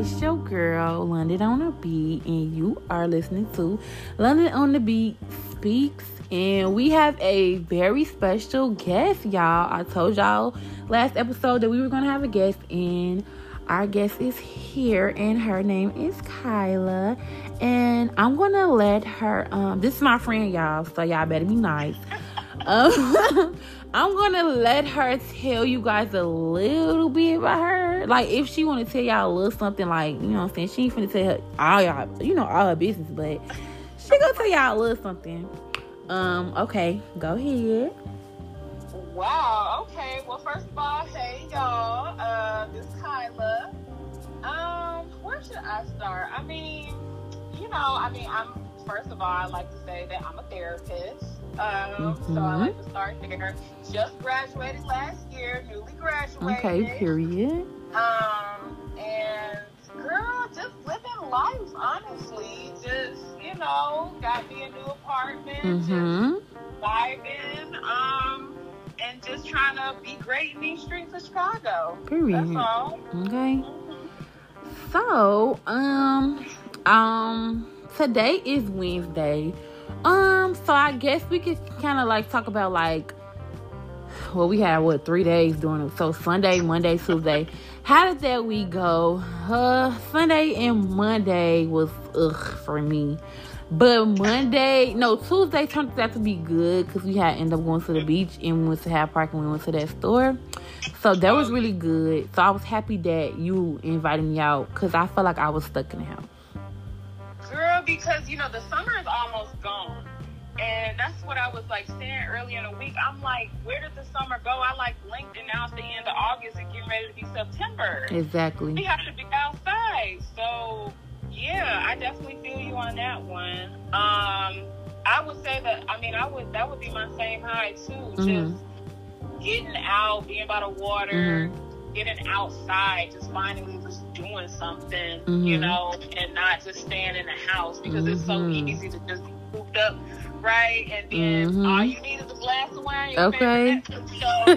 It's your girl, London on the Beat, and you are listening to London on the Beat Speaks. And we have a very special guest, y'all. I told y'all last episode that we were going to have a guest, and our guest is here, and her name is Kyla. And I'm going to let her, um, this is my friend, y'all, so y'all better be nice. Um, I'm gonna let her tell you guys a little bit about her. Like if she wanna tell y'all a little something like, you know what I'm saying? She ain't finna tell her all y'all, you know, all her business, but she gonna tell y'all a little something. Um, okay, go ahead. Wow, okay. Well first of all, hey y'all. Uh this is Kyla. Um, where should I start? I mean, you know, I mean I'm first of all I'd like to say that I'm a therapist. Um, mm-hmm. So I like to start there. Just graduated last year, newly graduated. Okay, period. Um, and girl, just living life, honestly. Just, you know, got me a new apartment, mm-hmm. just vibing, um, and just trying to be great in these streets of Chicago. Period. That's all. Okay. Mm-hmm. So, um, um, today is Wednesday. Um, so I guess we could kind of like talk about like, well, we had what three days during it. So Sunday, Monday, Tuesday. How did that week go? Uh, Sunday and Monday was ugh for me. But Monday, no, Tuesday turned out to be good because we had ended up going to the beach and we went to Half Park and we went to that store. So that was really good. So I was happy that you invited me out because I felt like I was stuck in the house because you know the summer is almost gone. And that's what I was like saying earlier in the week. I'm like, where did the summer go? I like blinked and now it's the end of August and getting ready to be September. Exactly. We have to be outside. So yeah, I definitely feel you on that one. Um, I would say that I mean I would that would be my same high too. Mm-hmm. Just getting out, being by the water. Mm-hmm getting outside, just finally just doing something, mm-hmm. you know, and not just staying in the house because mm-hmm. it's so mm-hmm. easy to just be cooped up, right? And then mm-hmm. all you need is a glass of wine. okay. So,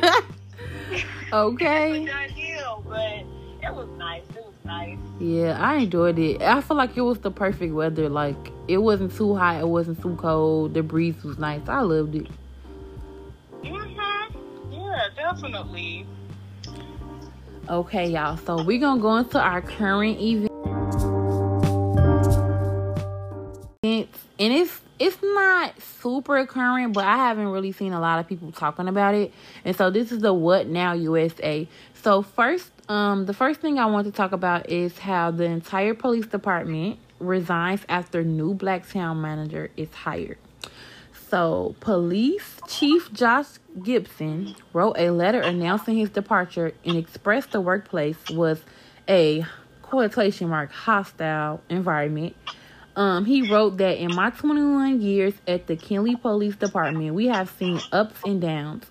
okay. done deal, but it was nice. It was nice. Yeah, I enjoyed it. I feel like it was the perfect weather. Like it wasn't too hot, it wasn't too cold. The breeze was nice. I loved it. Mhm. Yeah, definitely. Okay, y'all. So we're gonna go into our current event. And it's it's not super current, but I haven't really seen a lot of people talking about it. And so this is the What Now USA. So first, um, the first thing I want to talk about is how the entire police department resigns after new black town manager is hired. So, police chief Josh Gibson wrote a letter announcing his departure and expressed the workplace was a quotation mark hostile environment. Um, he wrote that in my 21 years at the Kenly Police Department, we have seen ups and downs,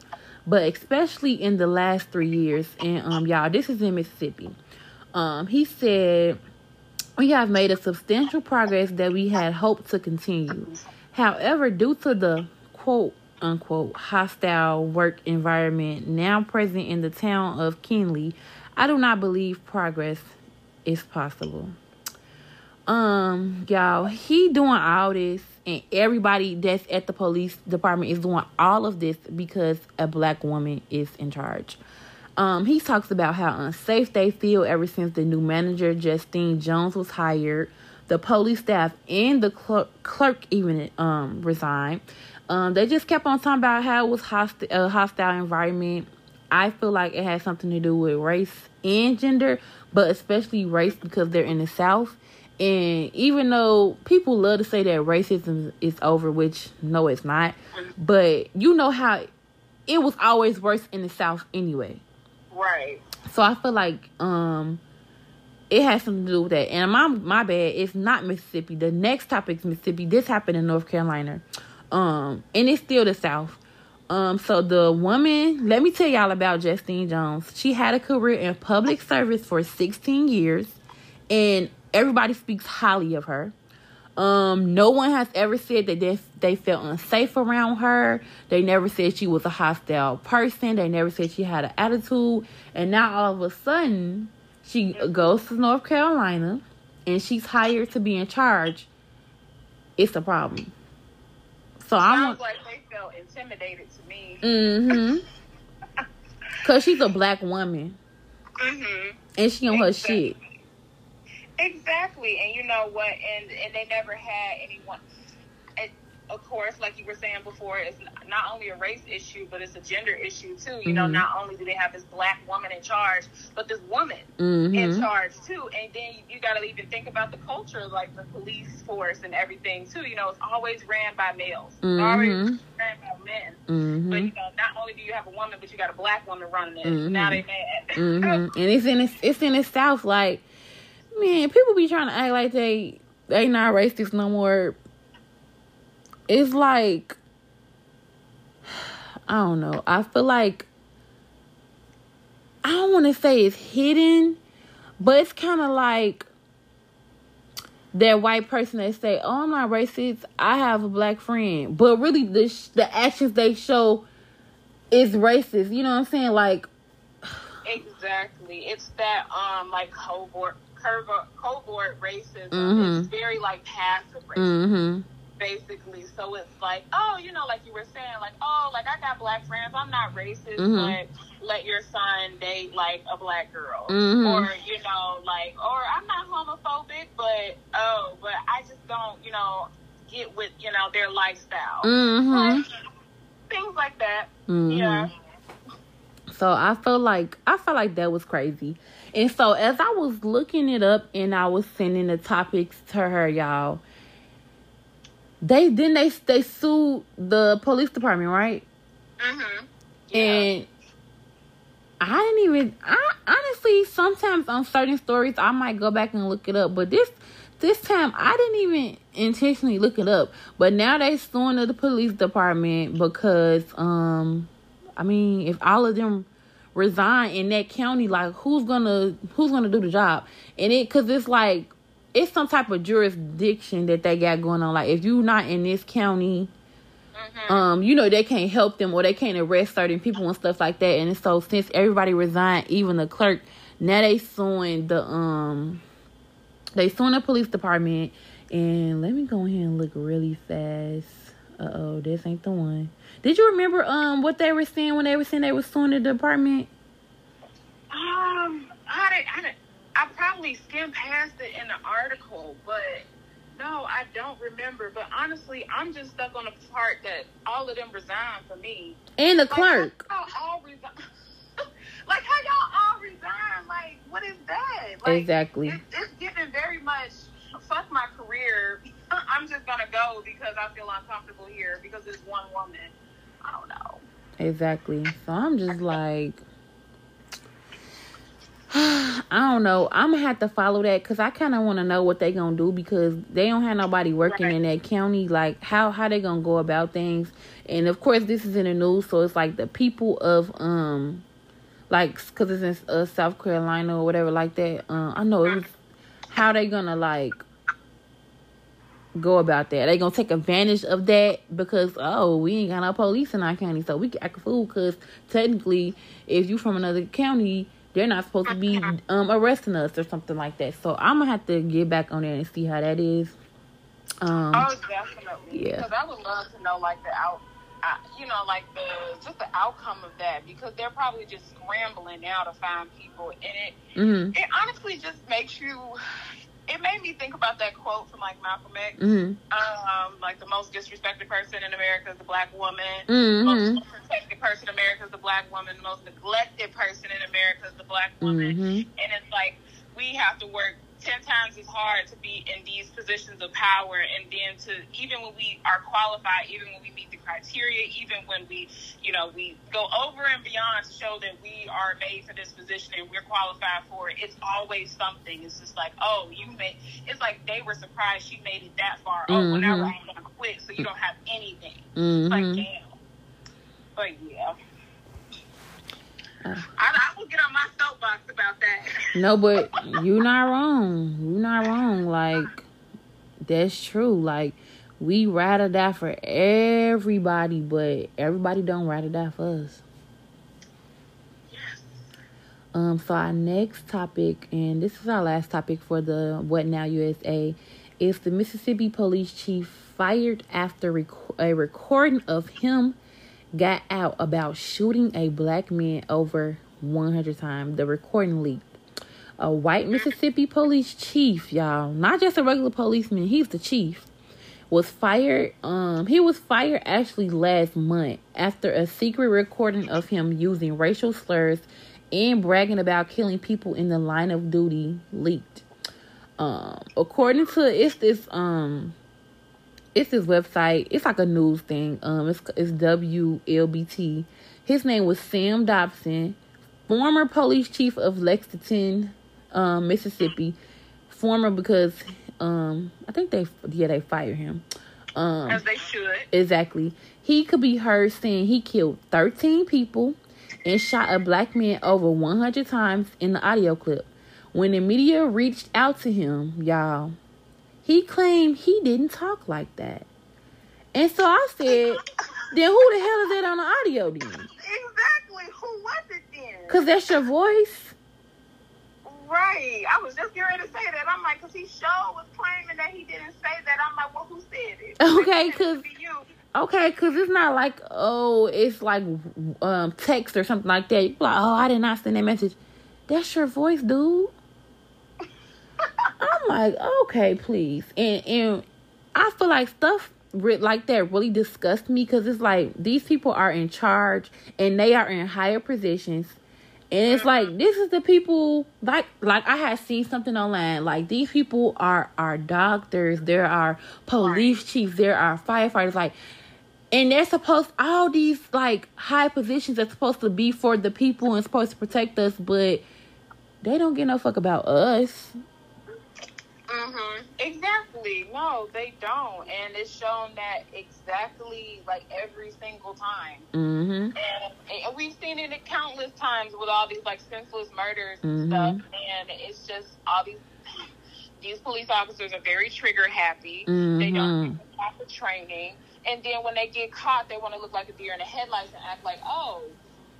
but especially in the last three years. And um, y'all, this is in Mississippi. Um, he said we have made a substantial progress that we had hoped to continue. However, due to the quote unquote hostile work environment now present in the town of Kenly, I do not believe progress is possible. Um, y'all, he doing all this and everybody that's at the police department is doing all of this because a black woman is in charge. Um, he talks about how unsafe they feel ever since the new manager Justine Jones was hired the police staff and the clerk, clerk even um, resigned. Um, they just kept on talking about how it was hostile, a hostile environment. I feel like it had something to do with race and gender, but especially race because they're in the South. And even though people love to say that racism is over, which no, it's not, but you know how it was always worse in the South anyway. Right. So I feel like um it has something to do with that. And my my bad, it's not Mississippi. The next topic is Mississippi. This happened in North Carolina. Um, and it's still the South. Um, so the woman, let me tell y'all about Justine Jones. She had a career in public service for 16 years, and everybody speaks highly of her. Um, no one has ever said that they, they felt unsafe around her. They never said she was a hostile person. They never said she had an attitude. And now all of a sudden, She goes to North Carolina, and she's hired to be in charge. It's a problem. So I'm like they felt intimidated to me. Mm-hmm. Cause she's a black woman. Mm-hmm. And she on exactly. her shit. Exactly, and you know what? And and they never had anyone of course, like you were saying before, it's not only a race issue, but it's a gender issue too. You mm-hmm. know, not only do they have this black woman in charge, but this woman mm-hmm. in charge too. And then you got to even think about the culture, like the police force and everything too. You know, it's always ran by males, mm-hmm. always ran by men. Mm-hmm. But you know, not only do you have a woman, but you got a black woman running it. Mm-hmm. Now they mad. Mm-hmm. and it's in the, it's in the south. Like, man, people be trying to act like they they not racist no more it's like I don't know. I feel like I don't want to say it's hidden, but it's kind of like that white person that say, "Oh, I'm not racist. I have a black friend," but really the sh- the actions they show is racist. You know what I'm saying? Like exactly, it's that um like covert covert, covert racism. Mm-hmm. It's very like passive racism. Mm-hmm basically. So it's like, oh, you know, like you were saying, like, oh, like I got black friends. I'm not racist, mm-hmm. but let your son date like a black girl, mm-hmm. or you know, like, or I'm not homophobic, but oh, but I just don't, you know, get with you know their lifestyle, mm-hmm. like, things like that. Mm-hmm. Yeah. So I feel like I felt like that was crazy. And so as I was looking it up and I was sending the topics to her, y'all, they then they they sued the police department, right? Mm-hmm. Yeah. And I didn't even. I honestly sometimes on certain stories I might go back and look it up, but this this time I didn't even intentionally look it up. But now they suing the police department because um, I mean if all of them resign in that county, like who's gonna who's gonna do the job? And it because it's like it's some type of jurisdiction that they got going on. Like if you're not in this county, mm-hmm. um, you know they can't help them or they can't arrest certain people and stuff like that. And so since everybody resigned, even the clerk, now they suing the um, they suing the police department. And let me go ahead and look really fast. Uh oh, this ain't the one. Did you remember um what they were saying when they were saying they were suing the department? Um, I didn't, I didn't I probably skimmed past it in the article, but no, I don't remember. But honestly, I'm just stuck on the part that all of them resigned for me. And the like, clerk. How all resign? like how y'all all resign? Like what is that? Like, exactly. It, it's giving very much. Fuck my career. I'm just gonna go because I feel uncomfortable here because it's one woman. I don't know. Exactly. So I'm just like. I don't know. I'm gonna have to follow that because I kind of want to know what they gonna do because they don't have nobody working in that county. Like how how they gonna go about things? And of course, this is in the news, so it's like the people of um, like because it's in uh, South Carolina or whatever like that. Uh, I know it was how they gonna like go about that. They gonna take advantage of that because oh we ain't got no police in our county, so we can act a fool. Because technically, if you from another county they're not supposed to be um, arresting us or something like that. So I'm gonna have to get back on there and see how that is. Um, oh, definitely. Yeah. Because I would love to know like the out, uh, you know, like the just the outcome of that because they're probably just scrambling now to find people, and it mm-hmm. it honestly just makes you it made me think about that quote from like Malcolm X. Mm-hmm. Um, like the most disrespected person in America is the black woman. Mm-hmm. The most protected person in America is the black woman. The most neglected person in America is the black woman. Mm-hmm. And it's like we have to work ten times as hard to be in these positions of power, and then to even when we are qualified, even when we meet the criteria, even when we, you know, we go over and beyond to show that we are made for this position and we're qualified for it. It's always something. It's just like, oh, you made. It's like they were surprised she made it that far. Oh, mm-hmm. well now I'm gonna quit, so you don't have anything. Mm-hmm. It's like mm-hmm. damn. But yeah. I, I will get on my soapbox about that. No, but you're not wrong. You're not wrong. Like that's true. Like we ride or die for everybody, but everybody don't ride or die for us. Yes. Um, so our next topic, and this is our last topic for the What Now USA, is the Mississippi police chief fired after rec- a recording of him got out about shooting a black man over 100 times. The recording leaked. A white Mississippi police chief, y'all, not just a regular policeman, he's the chief, was fired. Um, he was fired actually last month after a secret recording of him using racial slurs and bragging about killing people in the line of duty leaked. Um, according to it's this um it's this website. It's like a news thing. Um, it's it's WLBT. His name was Sam Dobbins, former police chief of Lexington, um, Mississippi. Former because um, I think they yeah they fired him. Um, as they should. Exactly. He could be heard saying he killed thirteen people and shot a black man over one hundred times in the audio clip. When the media reached out to him, y'all, he claimed he didn't talk like that. And so I said, then who the hell is that on the audio then? Exactly. Who was it then? Because that's your voice. Right. I was just getting ready to say that. I'm like, because he sure was claiming that he didn't say that. I'm like, well, who said it? Okay, because. Okay, because it's not like, oh, it's like um, text or something like that. You're like, oh, I did not send that message. That's your voice, dude. I'm like, okay, please. And and I feel like stuff like that really disgusts me because it's like these people are in charge and they are in higher positions. And it's like mm-hmm. this is the people like like I had seen something online like these people are are doctors, there are police chiefs, there are firefighters like and they're supposed all these like high positions are supposed to be for the people and supposed to protect us, but they don't get no fuck about us. Mm-hmm. Exactly. No, they don't, and it's shown that exactly like every single time. Mm-hmm. And, and, we've seen it countless times with all these like senseless murders and mm-hmm. stuff, and it's just all these these police officers are very trigger happy. Mm-hmm. They don't have the training, and then when they get caught, they want to look like a deer in the headlights and act like, oh,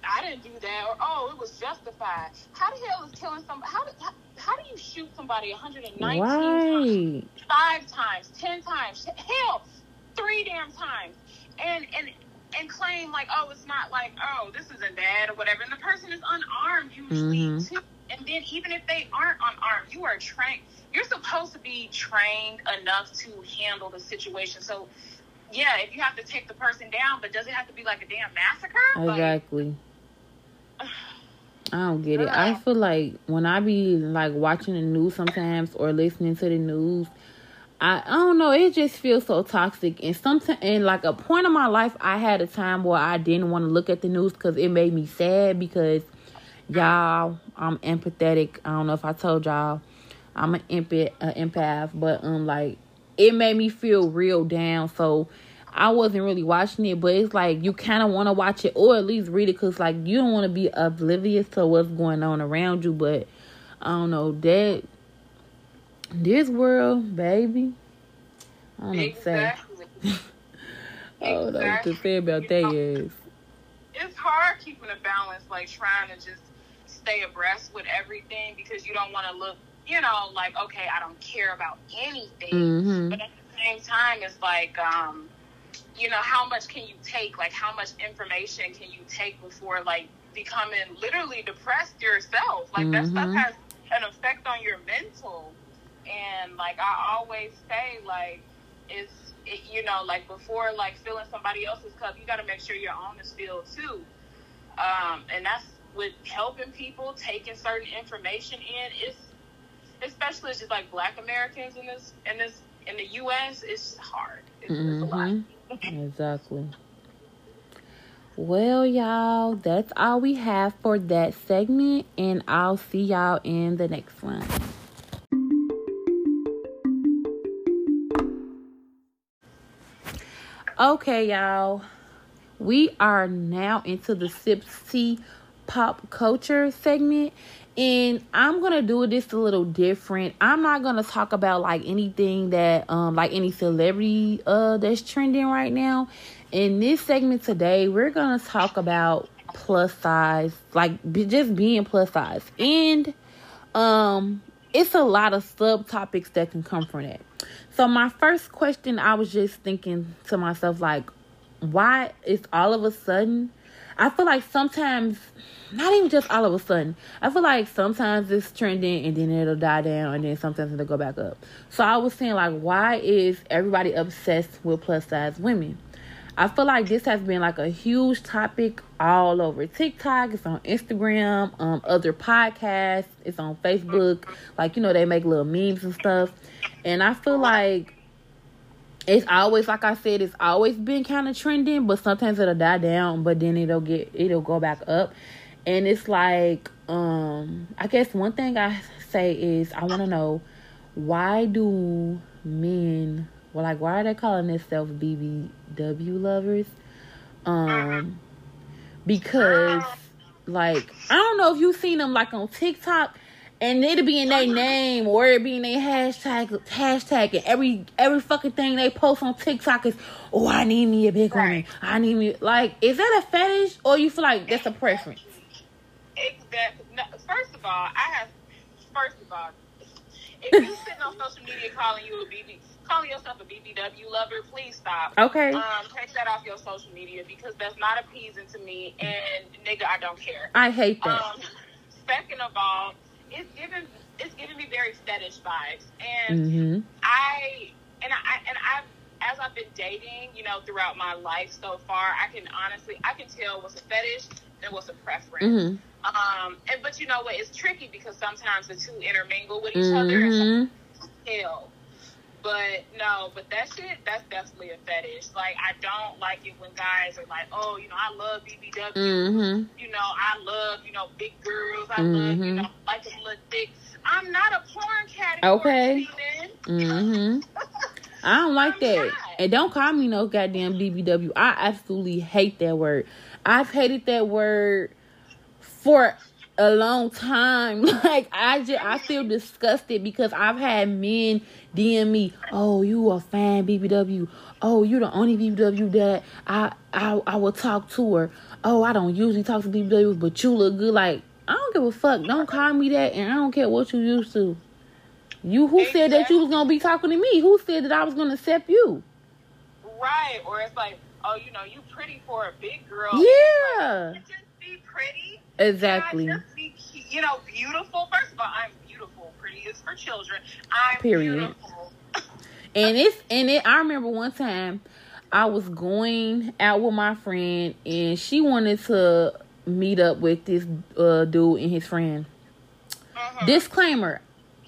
I didn't do that, or oh, it was justified. How the hell is killing somebody? How, how, how do you shoot somebody 119 right. times, five times, ten times, hell, three damn times, and and and claim like, oh, it's not like, oh, this isn't bad or whatever, and the person is unarmed usually mm-hmm. too. And then even if they aren't unarmed, you are trained. You're supposed to be trained enough to handle the situation. So yeah, if you have to take the person down, but does it have to be like a damn massacre? Exactly. Like, I don't get it. I feel like when I be like watching the news sometimes or listening to the news, I, I don't know. It just feels so toxic. And sometimes, and like a point in my life, I had a time where I didn't want to look at the news because it made me sad. Because y'all, I'm empathetic. I don't know if I told y'all, I'm an empath, an empath, but um, like it made me feel real down. So I wasn't really watching it, but it's like you kind of want to watch it or at least read it because like you don't want to be oblivious to what's going on around you. But I don't know that this world, baby. I don't know exactly. what to say. I don't know what to say about that is. It's hard keeping a balance, like trying to just stay abreast with everything because you don't want to look, you know, like okay, I don't care about anything. Mm-hmm. But at the same time, it's like um you know, how much can you take? Like, how much information can you take before, like, becoming literally depressed yourself? Like, mm-hmm. that stuff mm-hmm. has an effect on your mental. And, like, I always say, like, it's, it, you know, like, before, like, filling somebody else's cup, you got to make sure your own is filled, too. Um, and that's with helping people, taking certain information in. It's, especially just like black Americans in this, in this, in the U.S., it's hard. It's, mm-hmm. it's a lot. Exactly. Well, y'all, that's all we have for that segment, and I'll see y'all in the next one. Okay, y'all, we are now into the Sips Tea pop culture segment, and I'm gonna do this a little different. I'm not gonna talk about like anything that um like any celebrity uh that's trending right now. In this segment today, we're gonna talk about plus size, like be, just being plus size, and um, it's a lot of subtopics that can come from that. So my first question, I was just thinking to myself, like, why is all of a sudden? I feel like sometimes, not even just all of a sudden. I feel like sometimes it's trending and then it'll die down and then sometimes it'll go back up. So I was saying, like, why is everybody obsessed with plus size women? I feel like this has been like a huge topic all over TikTok. It's on Instagram, um, other podcasts. It's on Facebook. Like you know, they make little memes and stuff. And I feel like it's always like I said, it's always been kind of trending, but sometimes it'll die down, but then it'll get it'll go back up. And it's like, um, I guess one thing I say is I want to know why do men well, like, why are they calling themselves BBW lovers? Um, because, like, I don't know if you've seen them, like, on TikTok, and it'll be in their name or it be in their hashtag, hashtag, and every every fucking thing they post on TikTok is, oh, I need me a big right. woman. I need me, like, is that a fetish or you feel like that's a preference? Exactly. No, first of all, I have, first of all, if you sitting on social media calling you a BB, calling yourself a BBW lover, please stop. Okay. Um, take that off your social media because that's not appeasing to me, and nigga, I don't care. I hate that. Um, second of all, it's giving it's giving me very fetish vibes, and mm-hmm. I and I and I as I've been dating, you know, throughout my life so far, I can honestly I can tell what's a fetish and what's a preference. Mm-hmm. Um, and but you know what? It's tricky because sometimes the two intermingle with each mm-hmm. other. And hell, but no, but that shit, that's definitely a fetish. Like, I don't like it when guys are like, oh, you know, I love BBW. Mm-hmm. You know, I love, you know, big girls. I mm-hmm. love, you mm-hmm. know, like a little thick. I'm not a porn category. Okay. Mm-hmm. I don't like I'm that. Not. And don't call me no goddamn BBW. I absolutely hate that word. I've hated that word for a long time. Like I just I feel disgusted because I've had men DM me, "Oh, you a fan BBW? Oh, you the only BBW that I I I will talk to her. Oh, I don't usually talk to BBW, but you look good." Like I don't give a fuck. Don't call me that, and I don't care what you used to. You who exactly. said that you was gonna be talking to me? Who said that I was gonna accept you? Right, or it's like, oh, you know, you pretty for a big girl. Yeah. Like, just be pretty. Exactly. Be, you know, beautiful. First of all, I'm beautiful. Pretty is for children. I'm Period. beautiful. and it's and it. I remember one time I was going out with my friend, and she wanted to meet up with this uh, dude and his friend. Uh-huh. Disclaimer: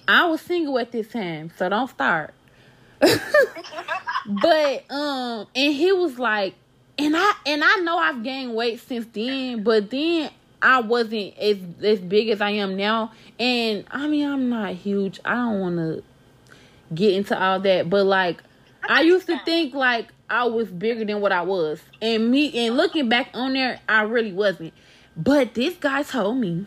I was single at this time, so don't start. but um, and he was like, and I and I know I've gained weight since then, but then I wasn't as as big as I am now. And I mean, I'm not huge. I don't want to get into all that, but like I used to think like I was bigger than what I was. And me and looking back on there, I really wasn't. But this guy told me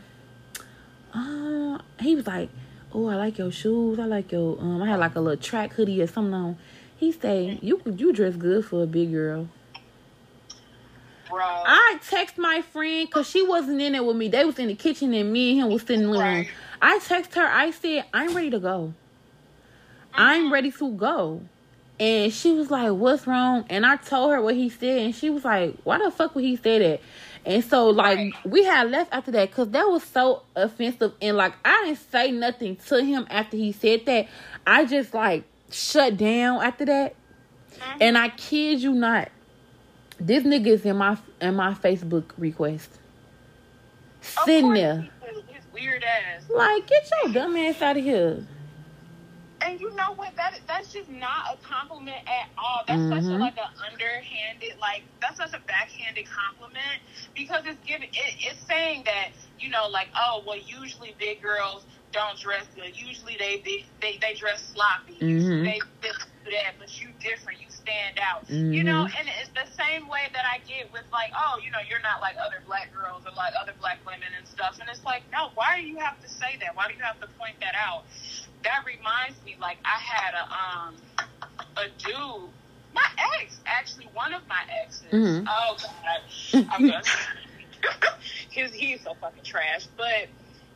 uh he was like, "Oh, I like your shoes. I like your um I had like a little track hoodie or something on." He said, "You you dress good for a big girl." Bro. I text my friend because she wasn't in it with me. They was in the kitchen and me and him was sitting in the living. I text her. I said, "I'm ready to go. Mm-hmm. I'm ready to go." And she was like, "What's wrong?" And I told her what he said, and she was like, "Why the fuck would he say that?" And so, like, right. we had left after that because that was so offensive. And like, I didn't say nothing to him after he said that. I just like shut down after that. Mm-hmm. And I kid you not, this nigga is in my in my Facebook request. Sitting there. His weird ass. Like, get your dumb ass out of here. And you know what? That that's just not a compliment at all. That's mm-hmm. such a mm-hmm. like an underhanded, like that's such a backhanded compliment because it's giving it, it's saying that you know, like oh well, usually big girls don't dress good. Usually they they they, they dress sloppy. Mm-hmm. Usually they this that, but you different. You stand out. Mm-hmm. You know, and it's the same way that I get with like, oh, you know, you're not like other black girls or like other black women and stuff. And it's like, no, why do you have to say that? Why do you have to point that out? That reminds me, like I had a um a dude, my ex, actually one of my exes. Mm-hmm. Oh God, I'm gonna. he's he's so fucking trash. But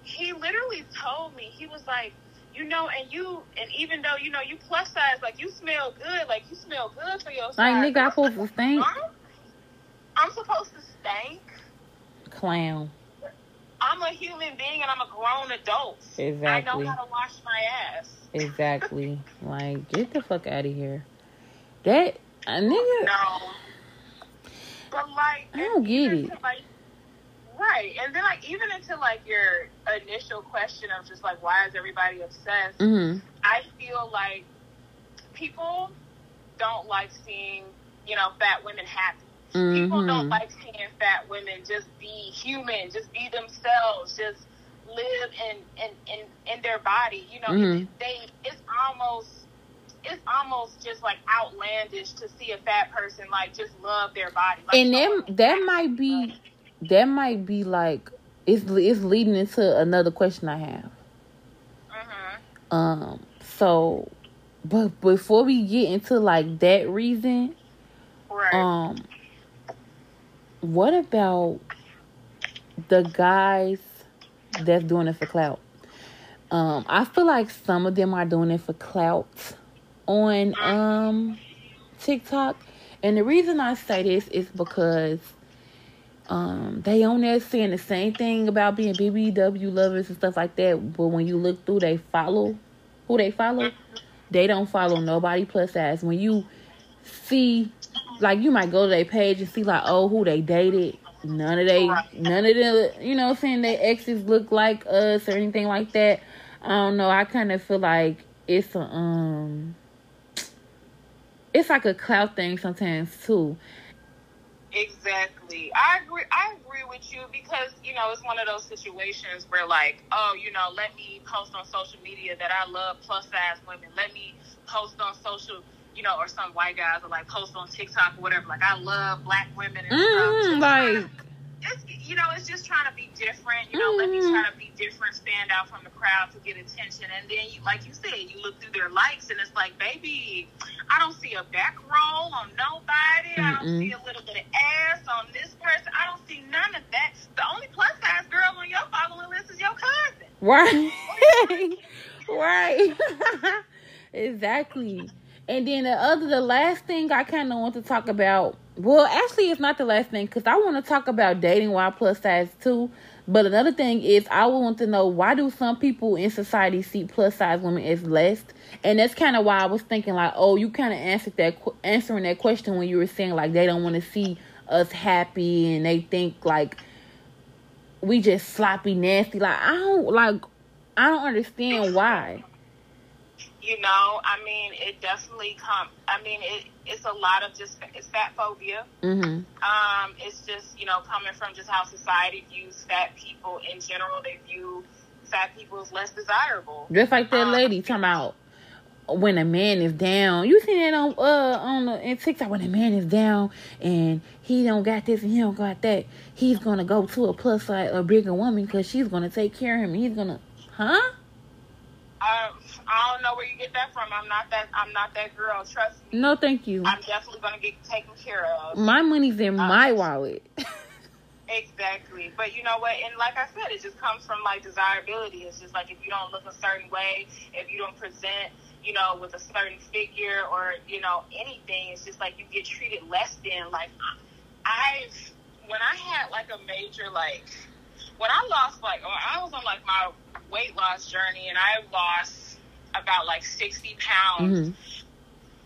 he literally told me he was like, you know, and you, and even though you know you plus size, like you smell good, like you smell good for your size. Like nigga, I supposed to stink. I'm, I'm supposed to stink. Clown. I'm a human being and I'm a grown adult. Exactly. I know how to wash my ass. Exactly. like, get the fuck out of here. That a nigga. No. But like, I don't get it. like, right, and then like even into like your initial question of just like why is everybody obsessed? hmm I feel like people don't like seeing you know fat women happy. People don't hmm like seeing fat women just be human, just be themselves, just live in in in, in their body. You know, Mhm. they it's almost it's almost just like outlandish to see a fat person like just love their body. Like, And then that might be that might be like it's it's leading into another question I have. Mhm. Um. So, but before we get into like that reason, Right. um, what about the guys that's doing it for clout? Um, I feel like some of them are doing it for clout on um TikTok, and the reason I say this is because um they on there saying the same thing about being BBW lovers and stuff like that, but when you look through, they follow who they follow. They don't follow nobody plus size. When you see, like, you might go to their page and see like, oh, who they dated. None of they, none of the, you know, saying their exes look like us or anything like that. I don't know. I kind of feel like it's a um, it's like a clout thing sometimes too. Exactly. I agree. I agree with you because you know it's one of those situations where like, oh, you know, let me post on social media that I love plus size women. Let me post on social, you know, or some white guys are like post on TikTok or whatever. Like I love black women and stuff. Mm, Just like, it's you know, it's just trying to be different. You know, let me try mm-hmm. to be different, stand out from the crowd to get attention. And then, you, like you said, you look through their likes, and it's like, baby, I don't see a back roll on nobody. I don't see a little bit of ass on this person. I don't see none of that. The only plus size girl on your following list is your cousin. right, right, exactly. And then the other, the last thing I kind of want to talk about. Well, actually, it's not the last thing because I want to talk about dating while plus size too. But another thing is, I want to know why do some people in society see plus size women as less? And that's kind of why I was thinking like, oh, you kind of answered that answering that question when you were saying like they don't want to see us happy and they think like we just sloppy nasty. Like I don't like I don't understand why. You know, I mean, it definitely come. I mean, it it's a lot of just it's fat phobia. Mhm. Um, it's just you know coming from just how society views fat people in general. They view fat people as less desirable. Just like that Um, lady talking about when a man is down. You seen that on uh on the in TikTok when a man is down and he don't got this and he don't got that. He's gonna go to a plus size a bigger woman because she's gonna take care of him. He's gonna, huh? Um, I don't know where you get that from. I'm not that. I'm not that girl. Trust me. No, thank you. I'm definitely gonna get taken care of. My money's in Uh, my wallet. Exactly. But you know what? And like I said, it just comes from like desirability. It's just like if you don't look a certain way, if you don't present, you know, with a certain figure or, you know, anything, it's just like you get treated less than. Like, I've, when I had like a major, like, when I lost, like, or I was on like my weight loss journey and I lost about like 60 pounds. Mhm.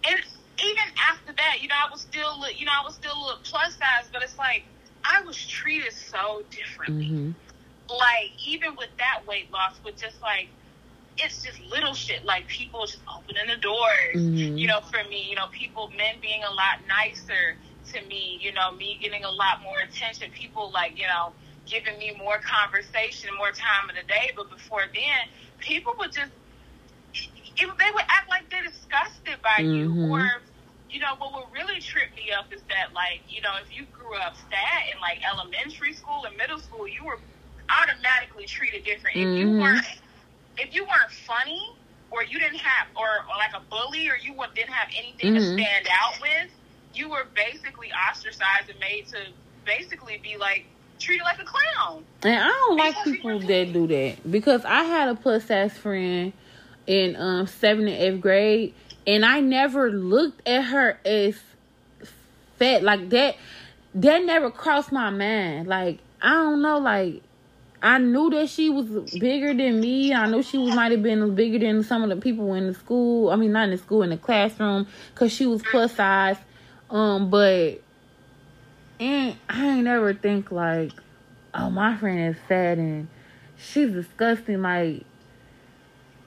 And even after that, you know, I was still, you know, I was still a little plus size, but it's like, I was treated so differently. Mhm. Like, even with that weight loss, with just like, it's just little shit, like people just opening the doors, Mhm. you know, for me, you know, people, men being a lot nicer to me, you know, me getting a lot more attention, people like, you know, giving me more conversation, more time of the day. But before then, people would just, it, they would act like they're disgusted by you Mhm. or you know, what would really trip me up is that, like, you know, if you grew up fat in like elementary school and middle school, you were automatically treated different. If you Mhm. weren't, if you weren't funny, or you didn't have, or, or like a bully, or you didn't have anything Mhm. to stand out with, you were basically ostracized and made to basically be like treated like a clown. And I don't like people that do that because I had a plus size friend in um seventh and eighth grade, and I never looked at her as fat like that. That never crossed my mind. Like I don't know, like I knew that she was bigger than me. I knew she was might have been bigger than some of the people in the school. I mean, not in the school, in the classroom, cause she was plus size. Um, but and I ain't never think like, oh, my friend is fat and she's disgusting. Like,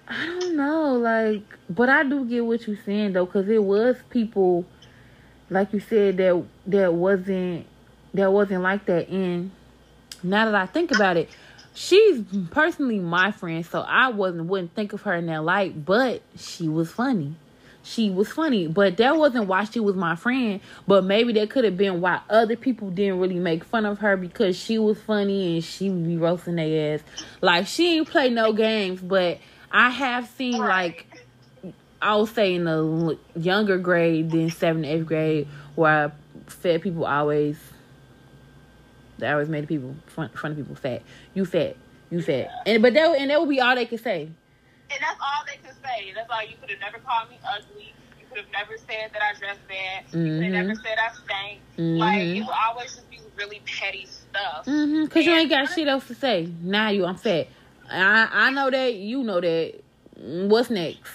I don't know, like, but I do get what you're saying though, cause it was people, like you said, that that wasn't that wasn't like that. And now that I think about it, she's personally my friend, so I wasn't wouldn't think of her in that light, but she was funny she was funny. But that wasn't why she was my friend. But maybe that could have been why other people didn't really make fun of her because she was funny and she would be roasting their ass. Like she ain't play no games, but I have seen like I would say in the younger grade than seventh, eighth grade, where fat people always they always made people front, fun of people fat. You fat, you fat, and but that and that would be all they could say. And that's all they could say. That's all you could have never called me ugly. You could have never said that I dressed bad. Mm-hmm. You could have never said I stank. Mm-hmm. Like it would always just be really petty stuff. Mm-hmm. Cause and you ain't got shit else to say. Now you, I'm fat. I I know that. You know that. What's next?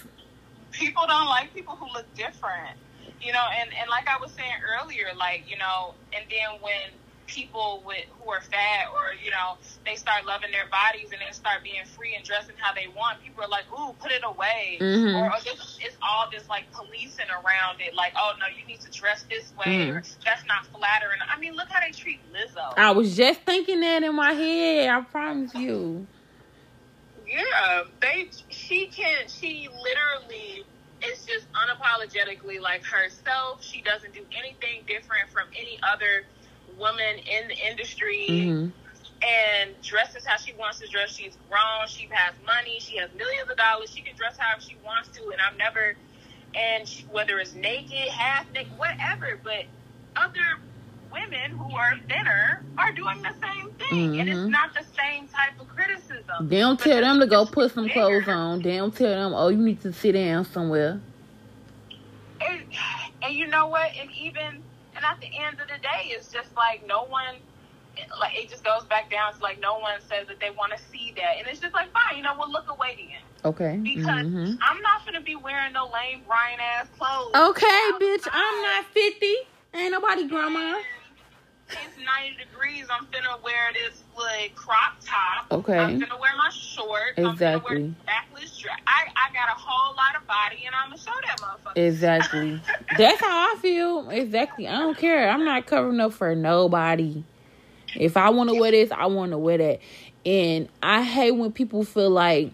People don't like people who look different. You know, and and like I was saying earlier, like you know, and then when people with who are fat or you know they start loving their bodies and they start being free and dressing how they want people are like ooh put it away mm-hmm. or, or this, it's all this like policing around it like oh no you need to dress this way mm. or that's not flattering i mean look how they treat lizzo i was just thinking that in my head i promise you yeah they she can she literally is just unapologetically like herself she doesn't do anything different from any other woman in the industry mm-hmm. and dresses how she wants to dress. She's grown. She has money. She has millions of dollars. She can dress however she wants to. And I've never, and she, whether it's naked, half naked, whatever. But other women who are thinner are doing the same thing, mm-hmm. and it's mm-hmm. not the same type of criticism. They don't tell them to go put some bigger. clothes on. They don't tell them, oh, you need to sit down somewhere. And, and you know what? And even and at the end of the day, it's just like no one, like it just goes back down to like no one says that they want to see that, and it's just like fine, you know, we'll look away then. Okay. Because mm-hmm. I'm not gonna be wearing no Lane Bryant ass clothes. Okay, bitch, I'm not fifty. Ain't nobody grandma. It's 90 degrees. I'm finna wear this like crop top. Okay. I'm gonna wear my shorts. Exactly. I'm backless dress. I, I got a whole lot of body and I'm gonna show that motherfucker. Exactly. That's how I feel. Exactly. I don't care. I'm not covering up for nobody. If I want to wear this, I want to wear that. And I hate when people feel like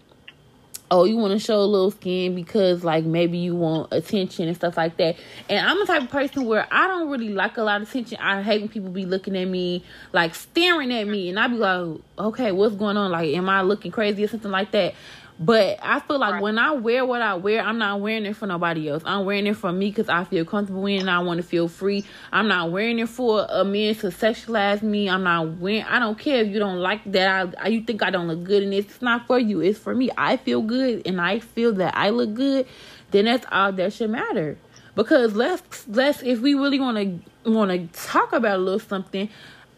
oh, you want to show a little skin because like maybe you want attention and stuff like that. And I'm the type of person where I don't really like a lot of attention. I hate when people be looking at me, like staring at me, and I be like, okay, what's going on? Like, am I looking crazy or something like that? But I feel like right. when I wear what I wear, I'm not wearing it for nobody else. I'm wearing it for me because I feel comfortable in and I want to feel free. I'm not wearing it for a man to sexualize me. I'm not wearing. I don't care if you don't like that. I, you think I don't look good and. It's not for you. It's for me. I feel good and I feel that I look good. Then that's all that should matter. Because let's let's if we really want to want to talk about a little something.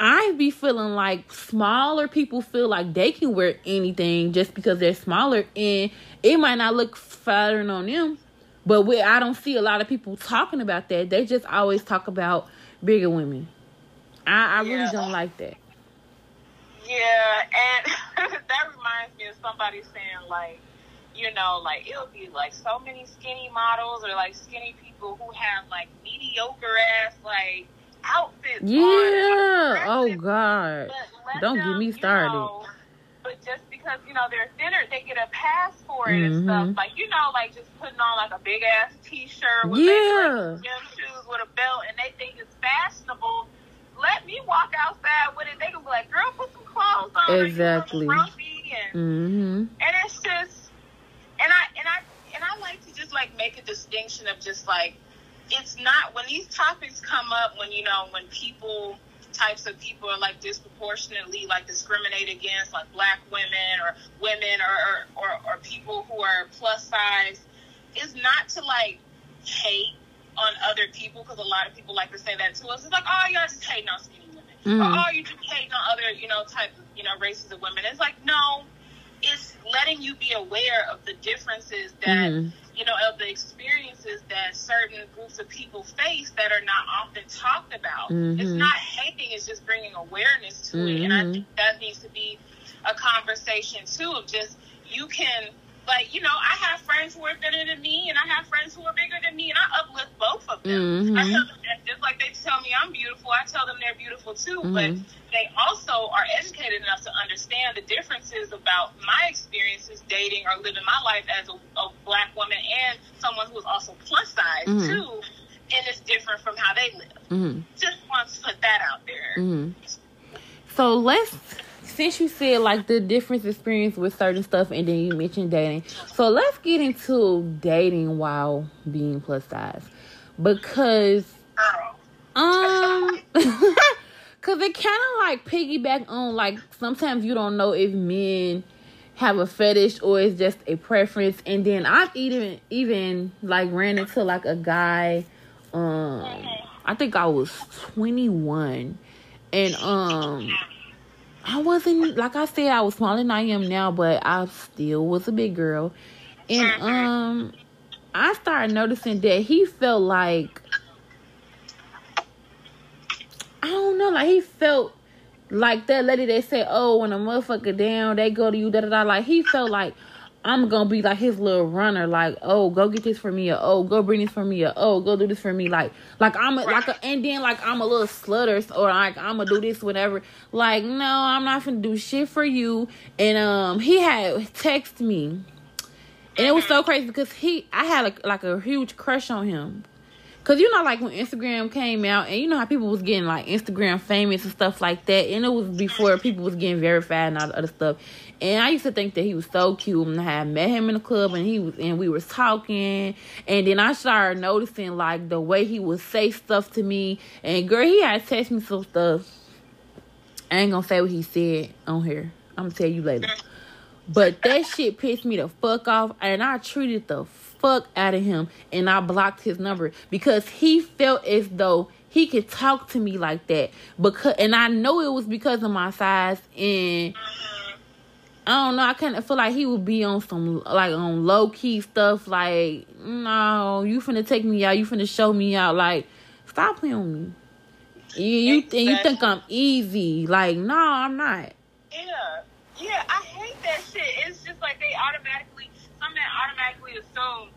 I be feeling like smaller people feel like they can wear anything just because they're smaller, and it might not look flattering on them. But we, I don't see a lot of people talking about that. They just always talk about bigger women. I, I yeah. really don't like that. Yeah, and that reminds me of somebody saying like, you know, like it'll be like so many skinny models or like skinny people who have like mediocre ass like outfits. Yeah. Oh God. Don't them, get me started. Know, but just because you know they're thinner, they get a pass for it mm-hmm. and stuff. Like you know, like just putting on like a big ass T-shirt with yeah. like, gym shoes with a belt, and they think it's fashionable. Let me walk outside with it. They can be like, "Girl, put some clothes on." Exactly. And, mm-hmm. and it's just, and I and I and I like to just like make a distinction of just like it's not when these topics come up when you know when people types of people are like disproportionately like discriminated against, like black women or women or or, or, people who are plus size, is not to like hate on other people because a lot of people like to say that to us. It's like, oh, y'all just hating on skinny women, mm-hmm. or oh, you just hating on other you know type of you know races of women. It's like no, it's letting you be aware of the differences that. Mm-hmm you know, of the experiences that certain groups of people face that are not often talked about. Mm-hmm. It's not hating, it's just bringing awareness to mm-hmm. it. And I mm-hmm. think that needs to be a conversation too of just you can like, you know, I have friends who are thinner than me and I have friends who are bigger than me and I uplift both of them. Mm-hmm. I tell them just like they tell me I'm beautiful, I tell them they're beautiful too. Mm-hmm. But they also are educated enough to understand the differences about my experiences dating or living my life as a, a black woman and someone who is also plus size mm-hmm. too. And it's different from how they live. Mm-hmm. Just want to put that out there. Mm-hmm. So let's since you said like the difference experience with certain stuff and then you mentioned dating so let's get into dating while being plus size. Because um because it kind of like piggyback on like sometimes you don't know if men have a fetish or it's just a preference. And then i've even even like ran into like a guy um i think i was 21 and um I wasn't like I said I was smaller than I am now, but I still was a big girl. And um I started noticing that he felt like I don't know, like he felt like that lady that said, Oh, when a motherfucker down, they go to you, da da da. Like he felt like I'm gonna be like his little runner, like, oh, go get this for me, or oh, go bring this for me, or oh, go do this for me, like, like I'm a, like, a, and then like I'm a little slutter, or like I'm gonna do this, whatever. Like, no, I'm not gonna do shit for you. And um, he had text me, and it was so crazy because he, I had a, like a huge crush on him. Cause you know, like when Instagram came out, and you know how people was getting like Instagram famous and stuff like that, and it was before people was getting verified and all the other stuff. And I used to think that he was so cute. And I met him in the club and he was and we were talking. And then I started noticing like the way he would say stuff to me. And girl, he had text me some stuff. I ain't gonna say what he said on here. I'm gonna tell you later. But that shit pissed me the fuck off and I treated the fuck out of him and I blocked his number because he felt as though he could talk to me like that because and I know it was because of my size and I don't know. I kind of feel like he would be on some like on low key stuff. Like, no, you finna take me out. You finna show me out. Like, stop playing with me. You you, exactly. you think I'm easy? Like, no, I'm not. Yeah, yeah. I hate that shit. It's just like they automatically, some men automatically assume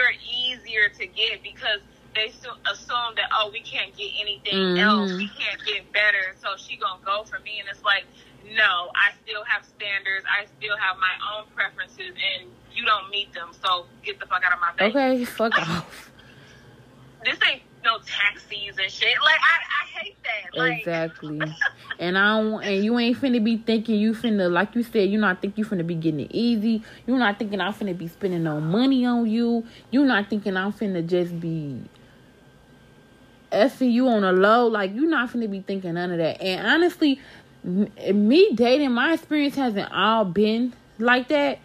you're easier to get because they still assume that oh we can't get anything mm-hmm. else, we can't get better, so she gonna go for me, and it's like no, I still have standards. I still have my own preferences, and you don't meet them. So get the fuck out of my face. Okay, fuck off. This ain't no taxis and shit. Like I, I hate that. Like, exactly. and I don't. And you ain't finna be thinking you finna, like you said, you not think you finna be getting it easy. You not thinking I'm finna be spending no money on you. You not thinking I'm finna just be effing you on a low. Like you not finna be thinking none of that. And honestly, me dating, my experience hasn't all been like that,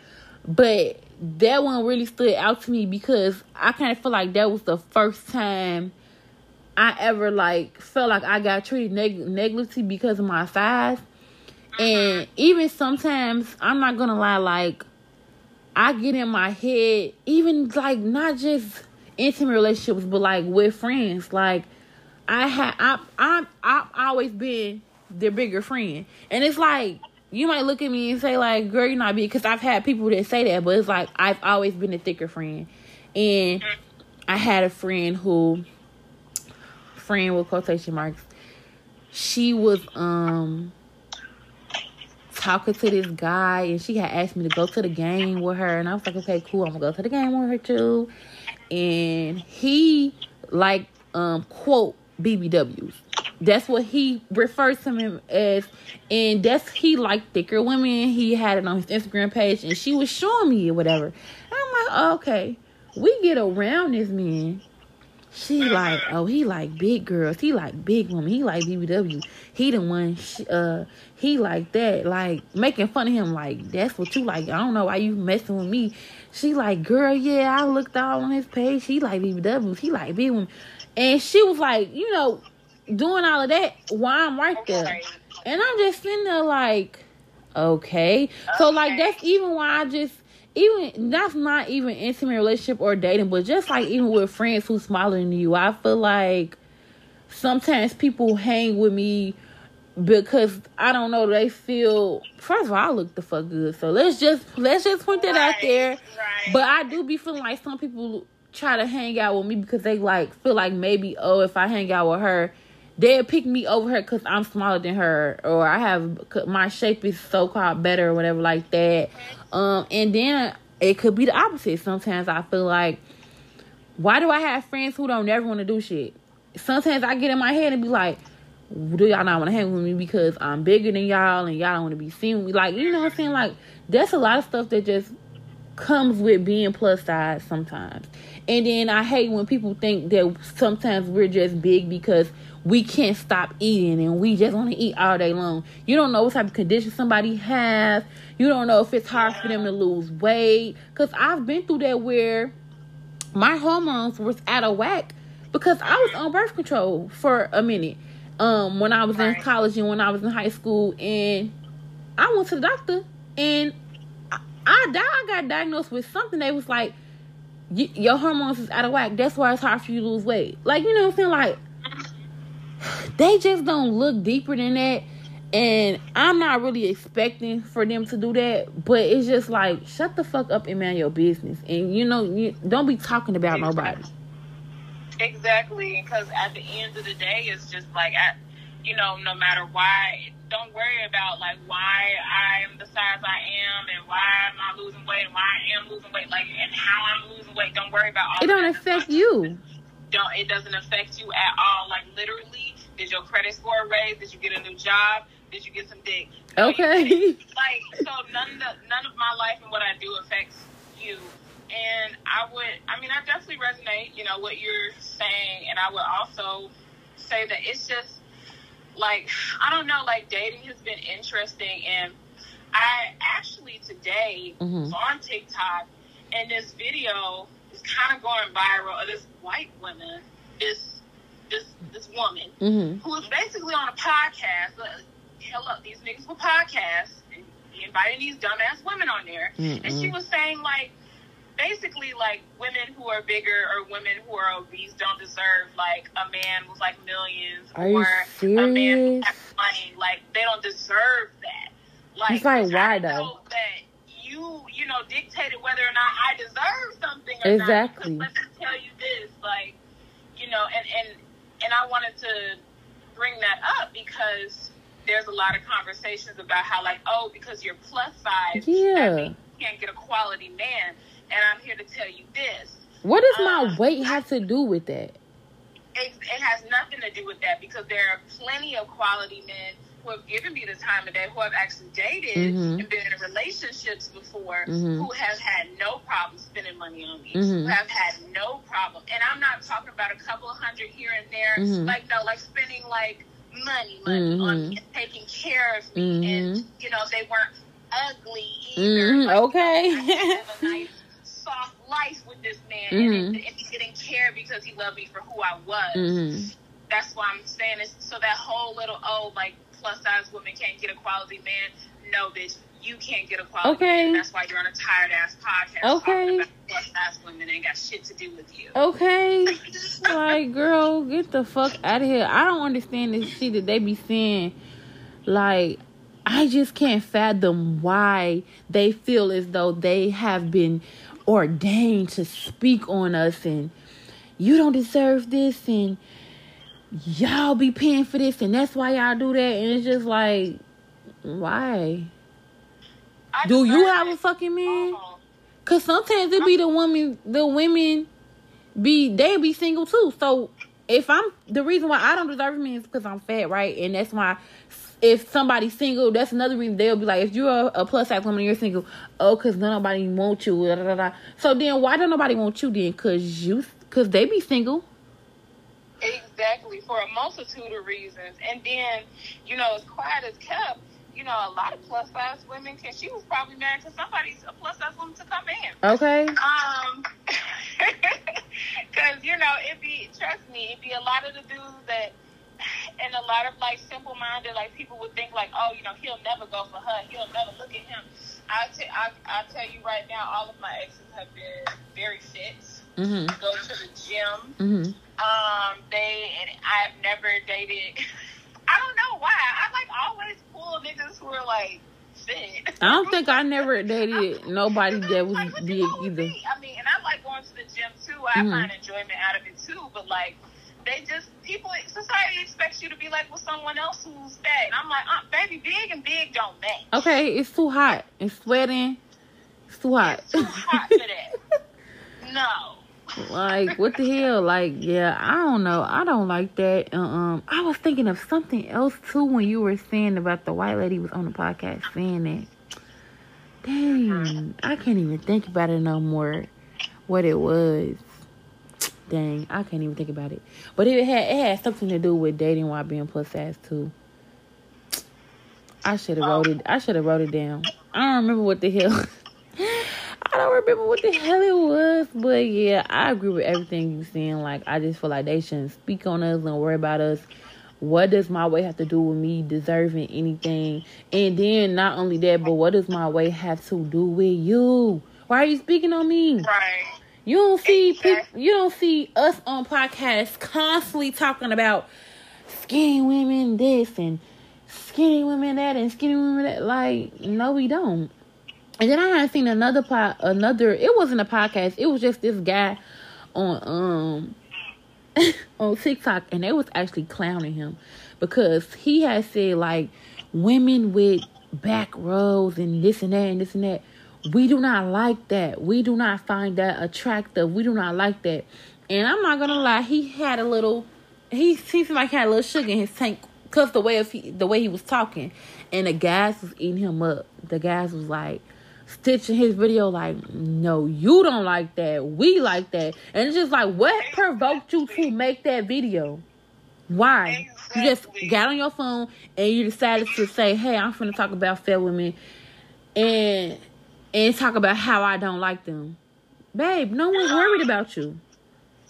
but that one really stood out to me because I kind of feel like that was the first time I ever like felt like I got treated neg- negatively because of my size. And uh-huh. even sometimes, I'm not gonna lie, like I get in my head, even like not just intimate relationships, but like with friends. Like I had, I, I, I've always been their bigger friend. And it's like you might look at me and say like, "Girl, you're not big," because I've had people that say that, but it's like I've always been a thicker friend, and mm. I had a friend who, friend with quotation marks, she was um talking to this guy, and she had asked me to go to the game with her, and I was like, "Okay, cool, I'm gonna go to the game with her too," and he like um quote BBWs. That's what he refers to him as, and that's he liked thicker women. He had it on his Instagram page, and she was showing me or whatever. And I'm like, oh, okay, we get around this man. She like, oh, he like big girls. He like big women. He like BBW. He the one. Uh, he like that. Like making fun of him. Like that's what you like. I don't know why you messing with me. She like, girl, yeah, I looked all on his page. He like BBWs. He like big women. And she was like, you know, doing all of that while I'm right there. And I'm just sitting there like, okay. So like that's even why I just even that's not even intimate relationship or dating, but just like even with friends who's smaller than you, I feel like sometimes people hang with me because I don't know they feel first of all I look the fuck good. So let's just let's just point that right, out there. Right. But I do be feeling like some people try to hang out with me because they like feel like maybe oh if I hang out with her they'll pick me over her because I'm smaller than her or I have my shape is so called better or whatever like that. Um, and then it could be the opposite. Sometimes I feel like, why do I have friends who don't ever want to do shit? Sometimes I get in my head and be like, do y'all not want to hang with me because I'm bigger than y'all and y'all don't want to be seen with me? Like, you know what I'm saying? Like, that's a lot of stuff that just comes with being plus size sometimes. And then I hate when people think that sometimes we're just big because we can't stop eating and we just want to eat all day long. You don't know what type of condition somebody has. You don't know if it's hard for them to lose weight. Cause I've been through that where my hormones was out of whack because I was on birth control for a minute. Um, when I was in college and when I was in high school, and I went to the doctor and I, I, I got diagnosed with something. They was like, your hormones is out of whack. That's why it's hard for you to lose weight. Like you know what I'm saying? Like they just don't look deeper than that. And I'm not really expecting for them to do that, but it's just like shut the fuck up and man your business, and you know you don't be talking about nobody. Exactly, because at the end of the day, it's just like at you know no matter why, don't worry about like why I am the size I am and why I'm not losing weight and why I am losing weight, like and how I'm losing weight. Don't worry about all. It don't affect you. Don't it doesn't affect you at all. Like literally did your credit score raise? Did you get a new job? Did you get some dick? okay. like so, none of the, none of my life and what I do affects you. And I would, I mean, I definitely resonate. You know what you're saying, and I would also say that it's just like I don't know, like dating has been interesting, and I actually today mm-hmm. on TikTok, and this video kind of going viral of this white woman, this this this woman mm-hmm. who was basically on a podcast. Uh, hell up, these niggas were podcasts, and he invited these dumbass women on there, mm and she was saying like basically like women who are bigger or women who are obese don't deserve like a man with like millions are or a man who has money. Like they don't deserve that. Like, it's like why though? That you you know dictated whether or not I deserve something or exactly. not. Let me tell you this, like you know, and and and I wanted to bring that up because there's a lot of conversations about how like oh because you're plus size yeah you can't get a quality man and I'm here to tell you this. What does um, my weight have to do with that? It, it has nothing to do with that because there are plenty of quality men who have given me the time of day, who have actually dated mm-hmm. and been in relationships before, mm-hmm. who have had no problem spending money on me, mm-hmm. who have had no problem. And I'm not talking about a couple of hundred here and there, mm-hmm. like no, like spending like money, money on me and taking care of me, and mm-hmm. you know they weren't ugly either. Mm-hmm. Like, okay. nice, soft life with this man, and, and he didn't care because he loved me for who I was that's why I'm saying this. So that whole little oh like plus size women can't get a quality man. No, bitch, you can't get a quality okay. man. That's why you're on a tired ass podcast okay. talking about plus size women ain't got shit to do with you. Okay. like, girl, get the fuck out of here. I don't understand this shit that they be saying. Like, I just can't fathom why they feel as though they have been ordained to speak on us and you don't deserve this and y'all be paying for this and that's why y'all do that. And it's just like why? I do you have a fucking man? Uh-huh. because sometimes it be the women the women be they be single too. So if i'm the reason why i don't deserve a man is because i'm fat right? And that's why if somebody's single that's another reason they'll be like if you're a, a plus size woman and you're single. Oh because nobody wants you da, da, da. so then why don't nobody want you then? Because you because they be single Exactly, for a multitude of reasons. And then, you know, as quiet as kept, you know, a lot of plus size women, cause she was probably married to somebody, a plus size woman to come in. Okay. Um, cause you know, it'd be trust me, it'd be a lot of the dudes that, and a lot of like simple minded like people would think like, oh, you know, he'll never go for her, he'll never look at him. I t- I I tell you right now, all of my exes have been very fit. Mm-hmm. Go to the gym. Mm-hmm. Um, they and I've never dated. I don't know why. I like always pull niggas who are like fit. I don't think I never dated nobody that was like, big you want with either. me? I mean, and I like going to the gym too. I Mhm. find enjoyment out of it too. But like, they just people society expects you to be like with someone else who's fat, and I'm like, uh, baby, big and big don't match. Okay, it's too hot. It's sweating. It's too hot. It's too hot for that. No. Like what the hell? Like yeah, I don't know. I don't like that. Uh, Um, I was thinking of something else too when you were saying about the white lady was on the podcast saying that. Dang, I can't even think about it no more. What it was. Dang, I can't even think about it. But it had it had something to do with dating while being plus size too. I should have wrote it. I should have wrote it down. I don't remember what the hell. I don't remember what the hell it was, but yeah, I agree with everything you're saying. Like, I just feel like they shouldn't speak on us and worry about us. What does my way have to do with me deserving anything? And then not only that, but what does my way have to do with you? Why are you speaking on me? Right. You don't see Exactly. people. You don't see us on podcasts constantly talking about skinny women this and skinny women that and skinny women that. Like, no, we don't. And then I had seen another pod, another. It wasn't a podcast. It was just this guy on um on TikTok, and they was actually clowning him because he had said like women with back rows and this and that and this and that. We do not like that. We do not find that attractive. We do not like that. And I'm not gonna lie, he had a little. He seems like he had a little sugar in his tank because the way of he, the way he was talking, and the guys was eating him up. The guys was like stitching his video like, no, you don't like that. We like that. And it's just like, what provoked you to make that video? Why? You just got on your phone and you decided to say, hey, I'm going to talk about fat women and and talk about how I don't like them. Babe, no one's worried about you.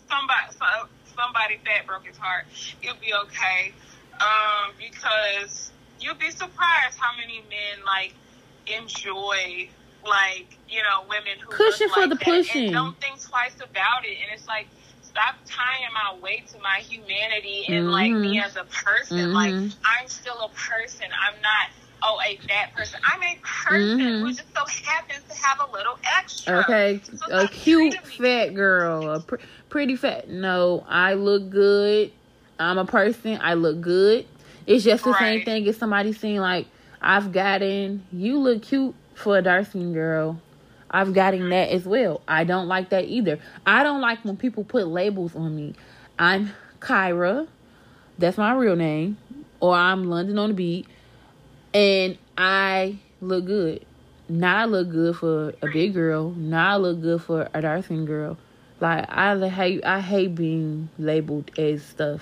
somebody so, somebody fat broke his heart. You'll be okay. Um, because you'll be surprised how many men like enjoy like, you know, women who Cushion for like the pushing. and don't think twice about it and it's like stop tying my weight to my humanity and like me Mhm. as a person. Mhm. Like I'm still a person. I'm not oh a fat person. I'm a person Mhm. who just so happens to have a little extra. Okay, So a cute fat girl, a pr- pretty fat. No, I look good. I'm a person. I look good. It's just the same thing as somebody saying like, "I've gotten you look cute for a dark skin girl." I've gotten that as well. I don't like that either. I don't like when people put labels on me. I'm Kira. That's my real name. Or I'm London on the beat. And I look good. Not I look good for a big girl. Not I look good for a dark girl. Like I hate I hate being labeled as stuff.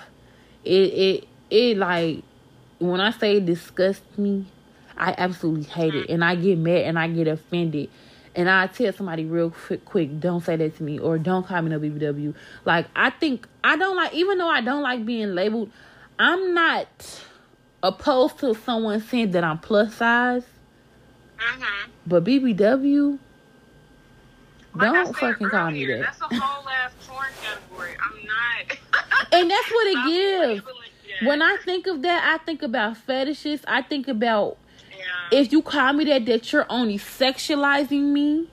It it it like when I say it disgusts me, I absolutely hate it, and I get mad and I get offended, and I tell somebody real quick, quick, don't say that to me or don't call me no BBW. Like I think I don't like, even though I don't like being labeled, I'm not opposed to someone saying that I'm plus size, Mhm. but BBW, Like don't fucking call me that. That's a whole ass porn category. I'm not. And that's what it gives. When I think of that, I think about fetishes. I think about. If you call me that, that you're only sexualizing me.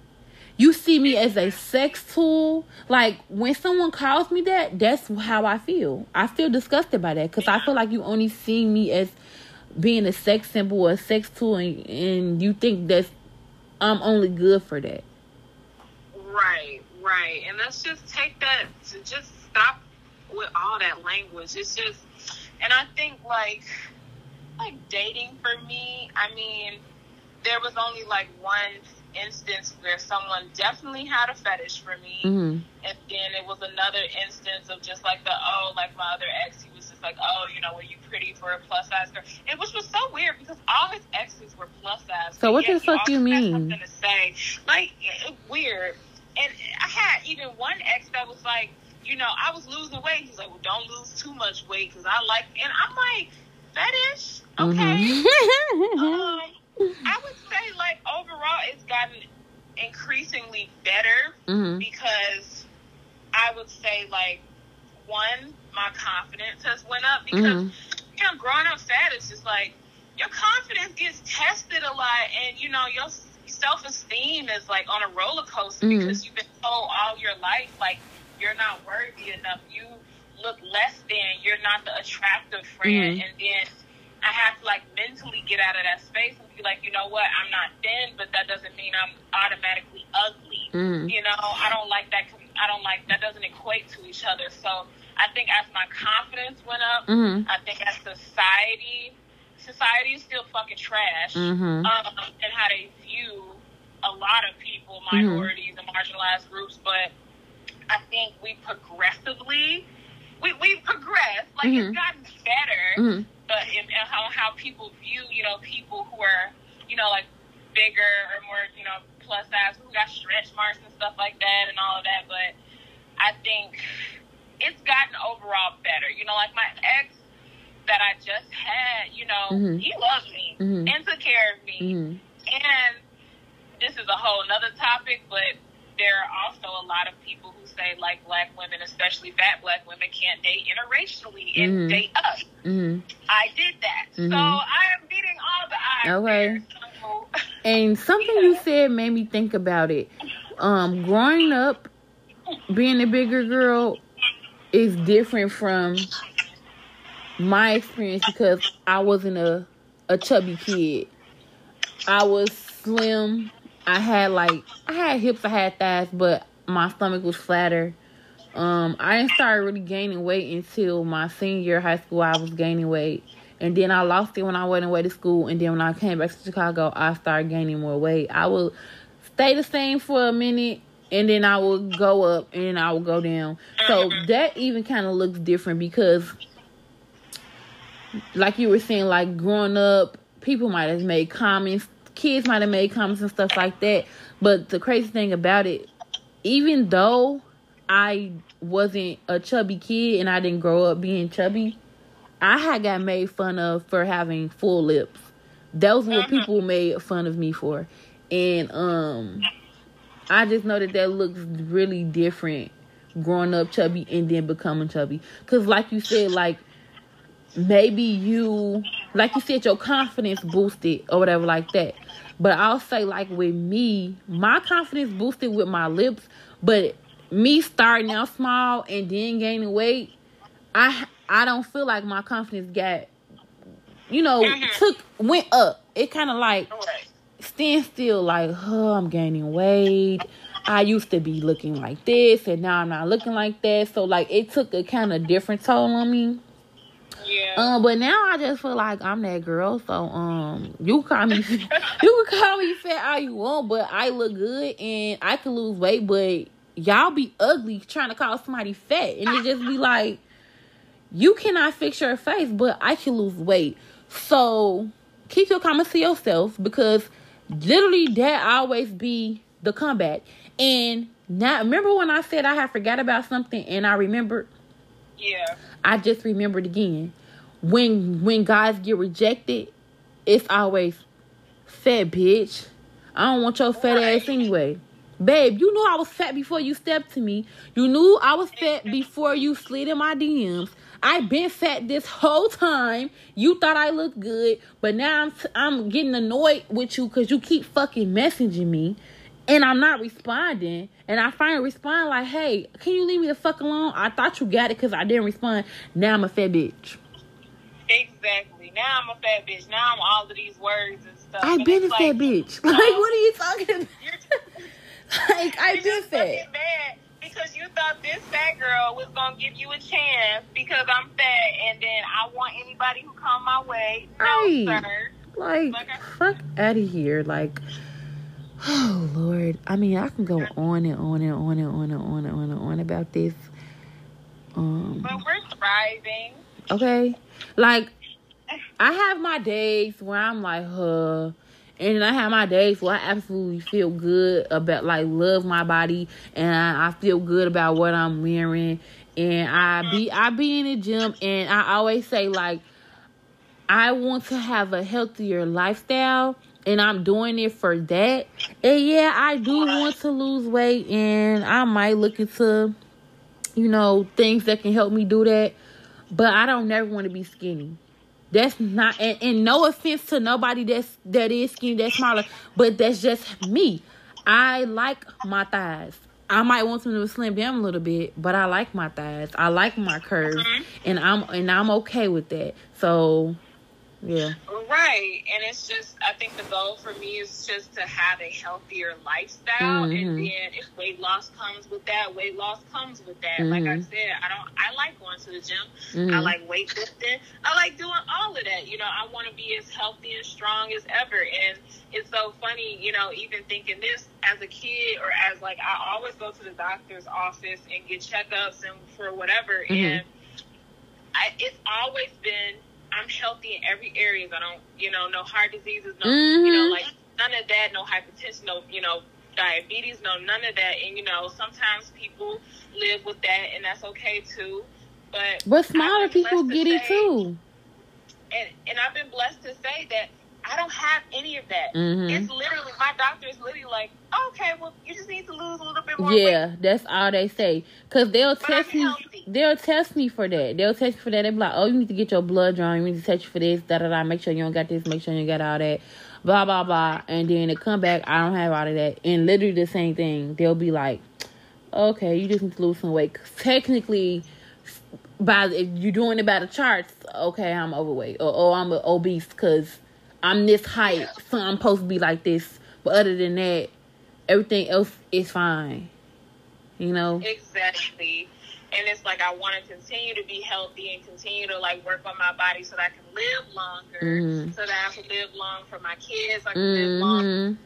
You see me as a sex tool. Like when someone calls me that, that's how I feel. I feel disgusted by that because I feel like you only see me as being a sex symbol or a sex tool, and, and you think that's I'm only good for that. Right, right. And let's just take that just stop with all that language. It's just and I think like like dating for me, I mean, there was only like one instance where someone definitely had a fetish for me, Mm-hmm. and then it was another instance of just like the oh, like my other ex, he was just like, oh, you know, were you pretty for a plus size girl? It which was so weird because all his exes were plus size. So what the he fuck you mean? Something to say, like it, weird. And I had even one ex that was like, you know, I was losing weight. He's like, well, don't lose too much weight because I like. And I'm like, fetish, okay. Mm-hmm. Um, I would say, like, overall, it's gotten increasingly better mm-hmm. because I would say, like, one, my confidence has went up because, Mhm. you know, growing up fat is just like, your confidence gets tested a lot and, you know, your self-esteem is, like, on a roller coaster Mhm. because you've been told all your life, like, you're not worthy enough. You look less than. You're not the attractive friend. Mhm. And then I have to like mentally get out of that space and be like, you know what? I'm not thin, but that doesn't mean I'm automatically ugly. Mm-hmm. You know, I don't like that. I don't like that. Doesn't equate to each other. So I think as my confidence went up, Mm-hmm. I think as society, society is still fucking trash. Mm-hmm. Um, and how they view a lot of people, Mhm. minorities and marginalized groups, but I think we progressively, we we progressed. Like Mhm. it's gotten better, Mm-hmm. but in, in how how people view, you know, people who are, you know, like bigger or more, you know, plus size, who got stretch marks and stuff like that, and all of that. But I think it's gotten overall better. You know, like my ex that I just had, you know, Mhm. he loved me Mhm. and took care of me. Mm-hmm. And this is a whole nother topic, but there are also a lot of people who say like black women, especially fat black women, can't date interracially and Mhm. date up. Mm-hmm. I did that. Mhm. So I am beating all the odds. Okay. there. So, And something you said made me think about it. Um, growing up, being a bigger girl is different from my experience because I wasn't a a chubby kid. I was slim. I had like I had hips, I had thighs, but my stomach was flatter. Um, I didn't start really gaining weight until my senior year of high school. I was gaining weight, and then I lost it when I went away to school. And then when I came back to Chicago, I started gaining more weight. I would stay the same for a minute, and then I would go up, and then I would go down. So that even kind of looks different because, like you were saying, like growing up, people might have made comments, kids might have made comments and stuff like that. But the crazy thing about it, even though I wasn't a chubby kid and I didn't grow up being chubby, I had got made fun of for having full lips. That was what people made fun of me for. And um I just know that that looks really different growing up chubby and then becoming chubby. Cause like you said, like maybe you like you said your confidence boosted or whatever like that. But I'll say like with me, my confidence boosted with my lips, but me starting out small and then gaining weight, I I don't feel like my confidence got you know, Mhm. took went up. It kind of like stand still like, oh, I'm gaining weight. I used to be looking like this and now I'm not looking like that. So like it took a kind of different toll on me. Yeah. Um, but now I just feel like I'm that girl. So um, you call me, you can call me fat all you want, but I look good and I can lose weight. But y'all be ugly trying to call somebody fat, and it just be like, you cannot fix your face, but I can lose weight. So keep your comments to yourself because literally that always be the comeback. And now remember when I said I had forgot about something and I remembered. yeah. I just remembered again. When when guys get rejected, it's always fat bitch. I don't want your fat ass anyway. Babe, you knew I was fat before you stepped to me. You knew I was fat before you slid in my DMs. I've been fat this whole time. You thought I looked good, but now I'm I'm getting annoyed with you because you keep fucking messaging me, and I'm not responding. And I finally respond like, "Hey, can you leave me the fuck alone? I thought you got it because I didn't respond. Now I'm a fat bitch. Exactly. Now I'm a fat bitch. Now I'm all of these words and stuff. I've been a it's fat like, bitch. Like, what are you talking about? Like, I've been just fat. mad because you thought this fat girl was gonna give you a chance because I'm fat, and then I want anybody who come my way. No, Right. sir. Like, fuck out of here. Like, oh Lord. I mean, I can go on and on and on and on and on and on and on about this. Um, but we're thriving. Okay, like I have my days where I'm like, huh. And then I have my days where I absolutely feel good about like love my body and I, I feel good about what I'm wearing and I be I be in the gym and I always say like I want to have a healthier lifestyle and I'm doing it for that. And yeah, I do want to lose weight and I might look into you know things that can help me do that. But I don't never want to be skinny. That's not and, and no offense to nobody that's that is skinny, that's smaller, but that's just me. I like my thighs. I might want them to slim down a little bit, but I like my thighs. I like my curves, mm-hmm. and I'm and I'm okay with that. So yeah. Right. And it's just, I think the goal for me is just to have a healthier lifestyle. Mm-hmm. And then if weight loss comes with that, weight loss comes with that. Mm-hmm. Like I mm-hmm. said, I don't, I like going to the gym. Mm-hmm. I like weightlifting. I like doing all of that. You know, I want to be as healthy and strong as ever. And it's so funny, you know, even thinking this as a kid or as like, I always go to the doctor's office and get checkups and for whatever. Mm-hmm. And I, it's always been, I'm healthy in every area. I don't, you know, no heart diseases, no, mm-hmm. you know, like none of that, no hypertension, no, you know, diabetes, no, none of that. And you know, sometimes people live with that, and that's okay too. But but smaller people get say, it too. And and I've been blessed to say that I don't have any of that. Mm-hmm. It's literally my doctor is literally like, okay, well, you just need to lose a little bit more. Yeah, weight. that's all they say. Cause they'll but test me. They'll test me for that. They'll test me for that. They'll be like, oh, you need to get your blood drawn. You need to test you for this. Da da da. Make sure you don't got this. Make sure you got all that. Blah blah blah. And then they come back. I don't have all of that. And literally the same thing. They'll be like, okay, you just need to lose some weight. Technically by if you're doing it by the charts, okay, I'm overweight or oh, I'm obese because I'm this height, so I'm supposed to be like this. But other than that, everything else is fine. You know? Exactly. And it's like I want to continue to be healthy and continue to like work on my body so that I can live longer. Mm-hmm. So that I can live long for my kids. I can mm-hmm. live long,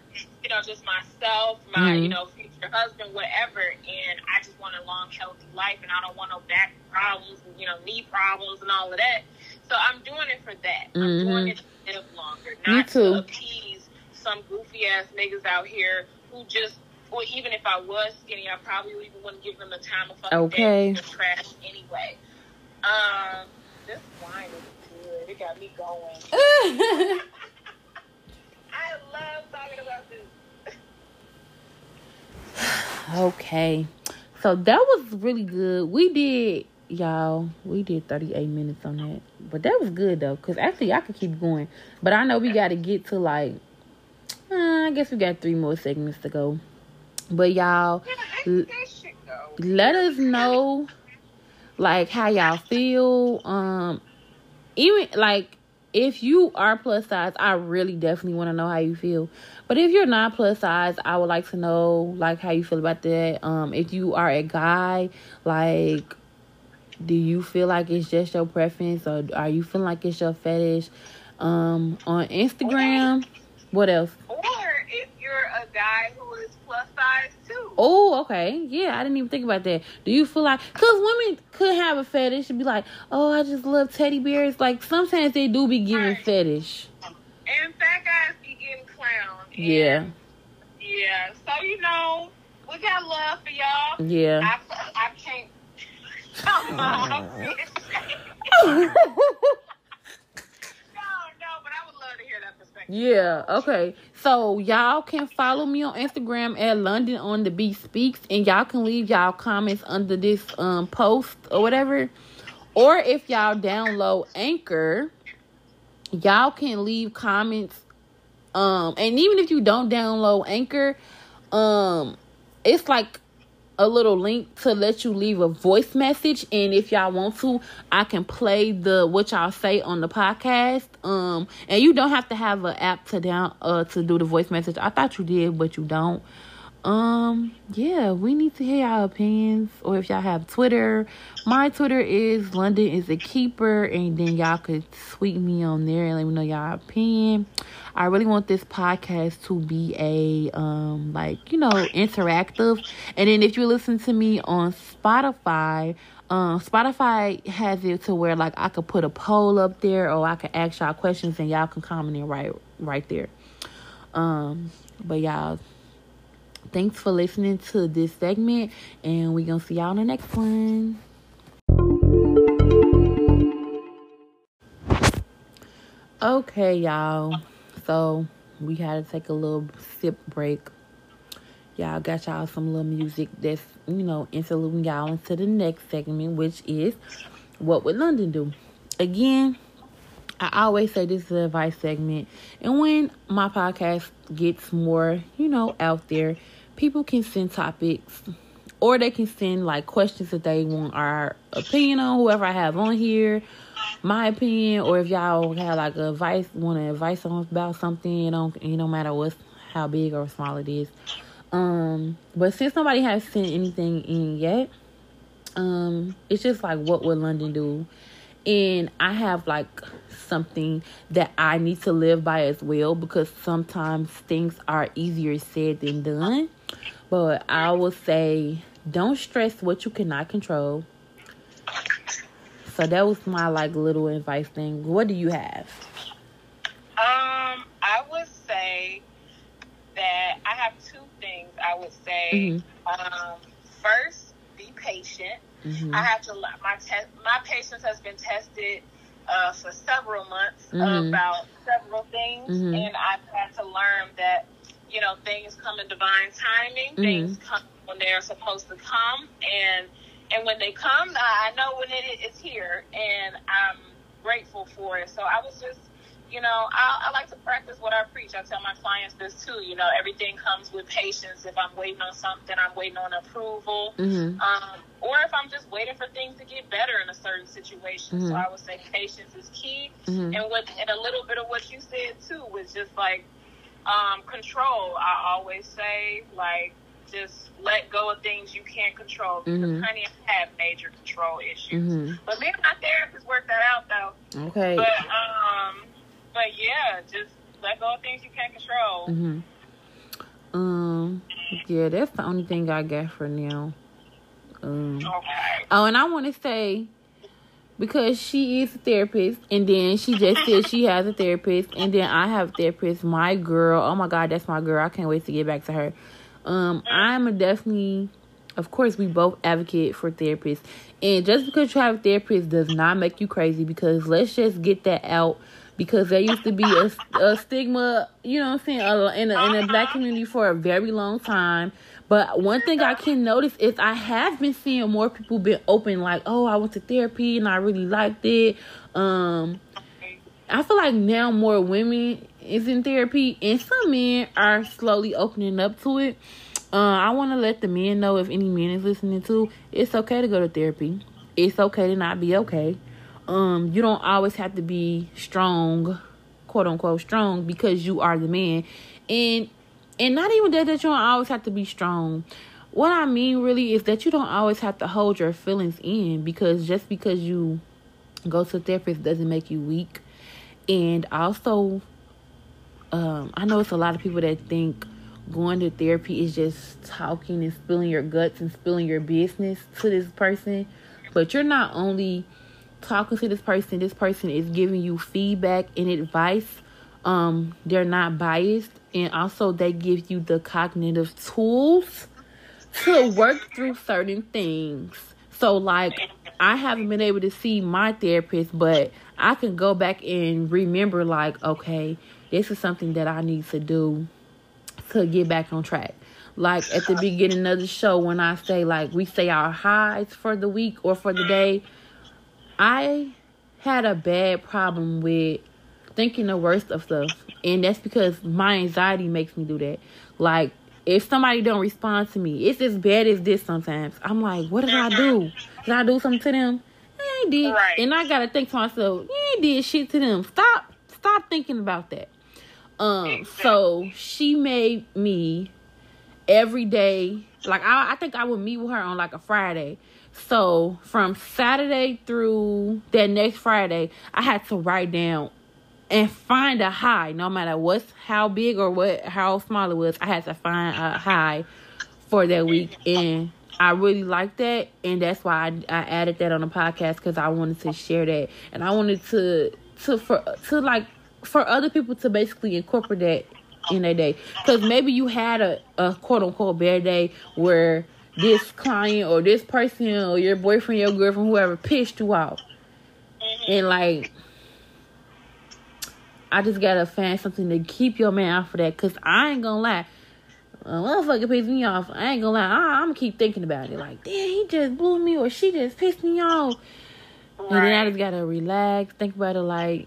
you know, just myself, my, mm-hmm. you know, future husband, whatever. And I just want a long, healthy life and I don't want no back problems and, you know, knee problems and all of that. So I'm doing it for that. I'm doing mm-hmm. it live longer, not to appease some goofy ass niggas out here who just, or even if I was skinny, I probably even wouldn't give them the time of fucking okay. day. trash anyway. Um, this wine is good. It got me going. I love talking about this. okay. So that was really good. We did y'all, we did 38 minutes on that. But that was good though, because actually I could keep going. But I know we got to get to like, uh, I guess we got three more segments to go. But y'all, l- let us know like how y'all feel. Um, even like if you are plus size, I really definitely want to know how you feel. But if you're not plus size, I would like to know like how you feel about that. Um, if you are a guy, like do you feel like it's just your preference or are you feeling like it's your fetish? Um on instagram what else? Or if you're a guy who is plus size too. Oh okay. Yeah i didn't even think about that. Do you feel like because women could have a fetish and be like oh i just love teddy bears. Like sometimes they do be giving right. fetish. And fat guys be getting clowned. Yeah. Yeah. So you know we got love for y'all. Yeah. I, I can't yeah, okay. So y'all can follow me on Instagram at London on the Beat Speaks and y'all can leave y'all comments under this um post or whatever. Or if y'all download Anchor, y'all can leave comments. Um and even if you don't download Anchor, um it's like a little link to let you leave a voice message. And if y'all want to i can play the what y'all say on the podcast. Um and you don't have to have an app to down uh to do the voice message. I thought you did but you don't um, yeah, we need to hear y'all opinions. Or if y'all have Twitter, my Twitter is London is a keeper, and then y'all could tweet me on there and let me know y'all opinion. I really want this podcast to be a um like you know interactive. And then if you listen to me on Spotify, um Spotify has it to where like I could put a poll up there or I could ask y'all questions and y'all can comment in right right there. Um, but y'all Thanks for listening to this segment, and we're going to see y'all in the next one. Okay, y'all. So, we had to take a little sip break. Y'all got y'all some little music that's, you know, interluding y'all into the next segment, which is What Would London Do? Again, I always say this is an advice segment. And when my podcast gets more, you know, out there, people can send topics or they can send like questions that they want our opinion on whoever I have on here, my opinion, or if y'all have like advice, want to advice on about something, you know, you no matter what, how big or small it is. Um, but since nobody has sent anything in yet, um, it's just like what would London do? And I have like something that I need to live by as well because sometimes things are easier said than done. But I will say, don't stress what you cannot control. So that was my like little advice thing. What do you have? Um, I would say that I have two things. I would say, mm-hmm. um, first, be patient. Mm-hmm. I have to. My test. My patience has been tested uh, for several months mm-hmm. about several things, mm-hmm. and I've had to learn you know, things come in divine timing. Mm-hmm. Things come when they're supposed to come, and and when they come, I know when it is here, and I'm grateful for it. So I was just, you know, I, I like to practice what I preach. I tell my clients this too. You know, everything comes with patience. If I'm waiting on something, I'm waiting on approval, mm-hmm. um, or if I'm just waiting for things to get better in a certain situation. Mm-hmm. So I would say patience is key, mm-hmm. and what and a little bit of what you said too was just like um, control, I always say, like, just let go of things you can't control because mm-hmm. honey have major control issues. Mm-hmm. But me and my therapist worked that out though. Okay. But um, but yeah, just let go of things you can't control. Mm-hmm. Um, yeah, that's the only thing I got for now. Um, okay. Oh, and I want to say because she is a therapist and then she just said she has a therapist and then I have a therapist. My girl, oh my god, that's my girl. I can't wait to get back to her. Um, I'm a definitely of course we both advocate for therapists. And just because you have a therapist does not make you crazy because let's just get that out because there used to be a, a stigma, you know what I'm saying, in a, in a black community for a very long time but one thing I can notice is I have been seeing more people been open, like, oh, I went to therapy and I really liked it. Um, I feel like now more women is in therapy, and some men are slowly opening up to it. Uh, I want to let the men know if any men is listening to, it's okay to go to therapy. It's okay to not be okay. Um, you don't always have to be strong, quote unquote strong, because you are the man. And and not even that that you don't always have to be strong. What I mean really is that you don't always have to hold your feelings in because just because you go to therapist doesn't make you weak. And also, um, I know it's a lot of people that think going to therapy is just talking and spilling your guts and spilling your business to this person. But you're not only talking to this person, this person is giving you feedback and advice. Um, they're not biased and also they give you the cognitive tools to work through certain things. So like I haven't been able to see my therapist, but I can go back and remember like, okay, this is something that I need to do to get back on track. Like at the beginning of the show when I say like we say our highs for the week or for the day, I had a bad problem with thinking the worst of stuff. And that's because my anxiety makes me do that. Like if somebody don't respond to me, it's as bad as this sometimes. I'm like, what did I do? Did I do something to them? I ain't did. Right. And I gotta think to myself, you ain't did shit to them. Stop stop thinking about that. Um so she made me every day. Like I, I think I would meet with her on like a Friday. So from Saturday through that next Friday, I had to write down and find a high, no matter what's how big or what how small it was. I had to find a high for that week, and I really liked that, and that's why I, I added that on the podcast because I wanted to share that, and I wanted to to for to like for other people to basically incorporate that in their day, because maybe you had a, a quote unquote bad day where this client or this person or your boyfriend, your girlfriend, whoever pissed you off, and like. I just gotta find something to keep your man out of that, cause I ain't gonna lie a motherfucker pissed me off. I ain't gonna lie. I, am gonna keep thinking about it. Like, damn, he just blew me or she just pissed me off. Right. And then I just gotta relax, think about it like,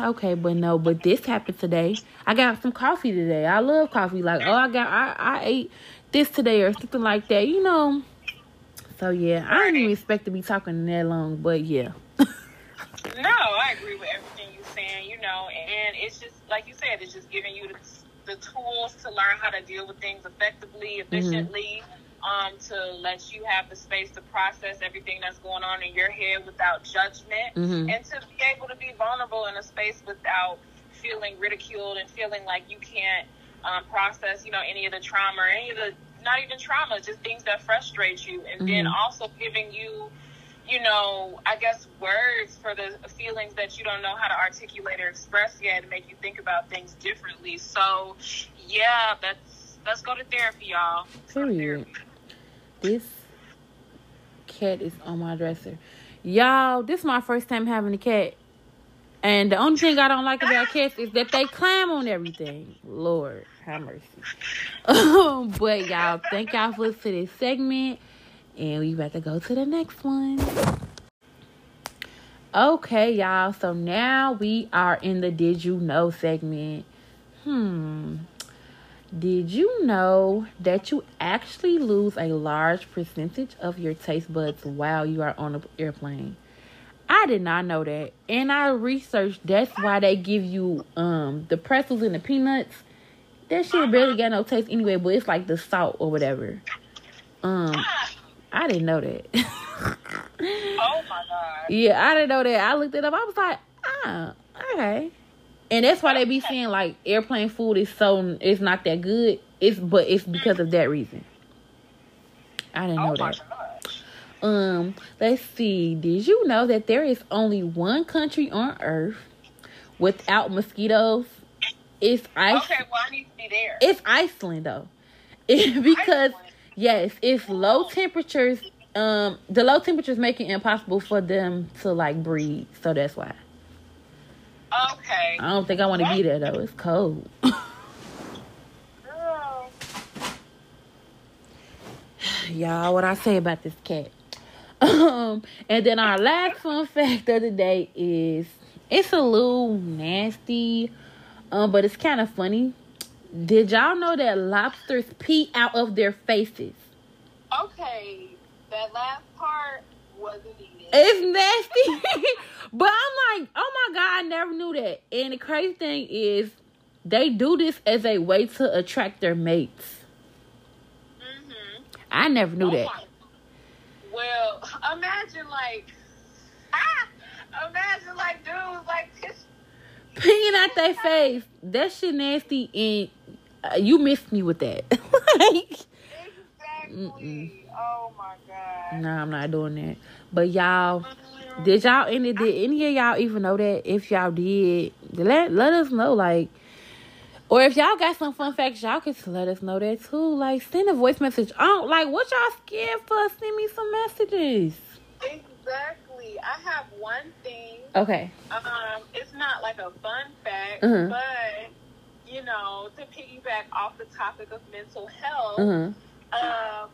okay, but no, but this happened today. I got some coffee today. I love coffee. Like, oh, I got, I, I ate this today or something like that, you know. So yeah, I didn't even expect to be talking that long, but yeah. no, I agree with everything you're saying, you know, and it's just like you said, it's just giving you the the tools to learn how to deal with things effectively, mm-hmm. efficiently, mm-hmm. um, to let you have the space to process everything that's going on in your head without judgment, mm-hmm. and to be able to be vulnerable in a space without feeling ridiculed and feeling like you can't um, process, you know, any of the trauma or any of the not even trauma, just things that frustrate you, and mm-hmm. then also giving you you know, I guess words for the feelings that you don't know how to articulate or express yet to make you think about things differently. So, yeah, that's let's go to therapy, y'all. Period. This cat is on my dresser. Y'all, this is my first time having a cat. And the only thing I don't like about cats is that they climb on everything. Lord, have mercy. but y'all, thank y'all for listening to this segment. And we about to go to the next one. Okay, y'all. So now we are in the Did You Know segment. Hmm. Did you know that you actually lose a large percentage of your taste buds while you are on an airplane? I did not know that. And I researched that's why they give you um the pretzels and the peanuts. That shit barely got no taste anyway, but it's like the salt or whatever. Um I didn't know that. oh my god. Yeah, I didn't know that. I looked it up. I was like, ah, okay. And that's why they be saying like airplane food is so it's not that good. It's but it's because of that reason. I didn't know oh that. Gosh. Um, let's see. Did you know that there is only one country on earth without mosquitoes? It's Iceland. Okay, well I need to be there. It's Iceland though. because Iceland. Yes, it's low temperatures. Um, the low temperatures make it impossible for them to like breathe. So that's why. Okay. I don't think I want to be there though. It's cold. Y'all, what I say about this cat? Um, and then our last fun fact of the day is it's a little nasty, um, but it's kind of funny. Did y'all know that lobsters pee out of their faces? Okay, that last part wasn't needed. It's nasty. but I'm like, oh my god, I never knew that. And the crazy thing is, they do this as a way to attract their mates. Mm-hmm. I never knew oh that. My. Well, imagine like, ah, imagine like dudes like peeing out their face. That shit nasty and uh, you missed me with that. like, exactly. Oh my god. Nah, I'm not doing that. But y'all, did y'all any did any of y'all even know that? If y'all did, let let us know. Like, or if y'all got some fun facts, y'all can let us know that too. Like, send a voice message. Don't like what y'all scared for. Send me some messages. Exactly. I have one thing. Okay. Um, it's not like a fun fact, mm-hmm. but you know, to piggyback off the topic of mental health, mm-hmm. uh,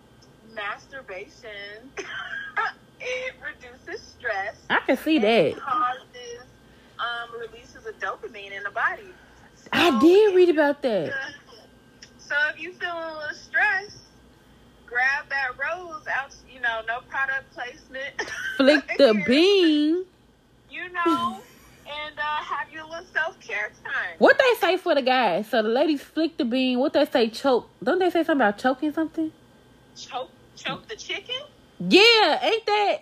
masturbation it reduces stress. I can see that. Causes um, releases of dopamine in the body. So I did read about that. So if you feel a little stressed, grab that rose out. You know, no product placement. Flick the bean. You know, and uh, have your little self care time. What they say for the guys? So the ladies flick the bean. What they say? Choke. Don't they say something about choking something? Choke, choke the chicken. Yeah, ain't that?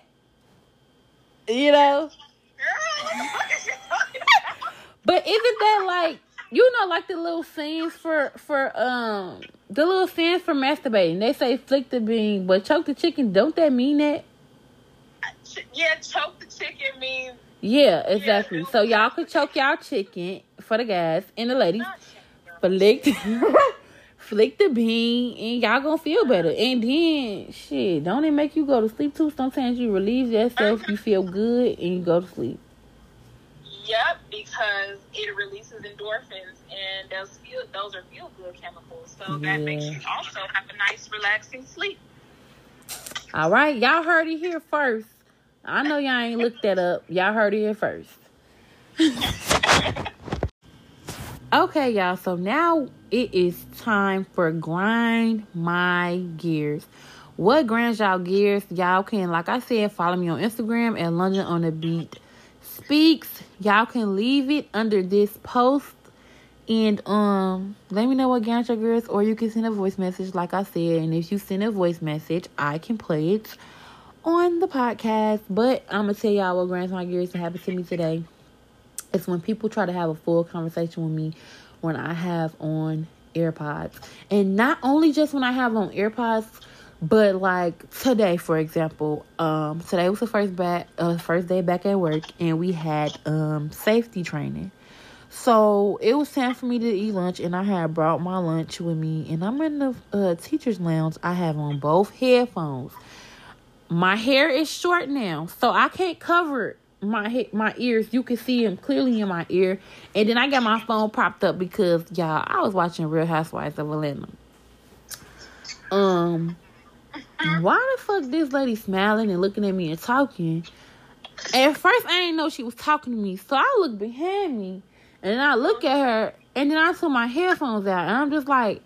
You know. Girl, what the fuck is you talking about? But isn't that like you know like the little scenes for for um the little scenes for masturbating? They say flick the bean, but choke the chicken. Don't that mean that? Yeah, choke the chicken means Yeah, exactly. So y'all could choke y'all chicken for the guys and the ladies. Flick, flick the bean, and y'all gonna feel better. And then shit, don't it make you go to sleep too? Sometimes you relieve yourself, you feel good, and you go to sleep. Yep, because it releases endorphins, and those feel those are feel good chemicals. So that makes you also have a nice, relaxing sleep. All right, y'all heard it here first. I know y'all ain't looked that up. Y'all heard it first. okay, y'all. So now it is time for grind my gears. What grinds y'all gears? Y'all can, like I said, follow me on Instagram at London on the Beat Speaks. Y'all can leave it under this post and um let me know what grinds your gears, or you can send a voice message, like I said. And if you send a voice message, I can play it on the podcast. But I'm gonna tell y'all what grinds my gears that happened to me today. It's when people try to have a full conversation with me when I have on AirPods. And not only just when I have on AirPods, but like today, for example, um, today was the first back, uh, first day back at work, and we had um safety training. So it was time for me to eat lunch, and I had brought my lunch with me, and I'm in the uh, teacher's lounge. I have on both headphones. My hair is short now, so I can't cover my my ears. You can see them clearly in my ear, and then I got my phone propped up because y'all, I was watching Real Housewives of Atlanta. Um, why the fuck this lady smiling and looking at me and talking? At first, I didn't know she was talking to me, so I look behind me, and I look at her, and then I took my headphones out, and I'm just like,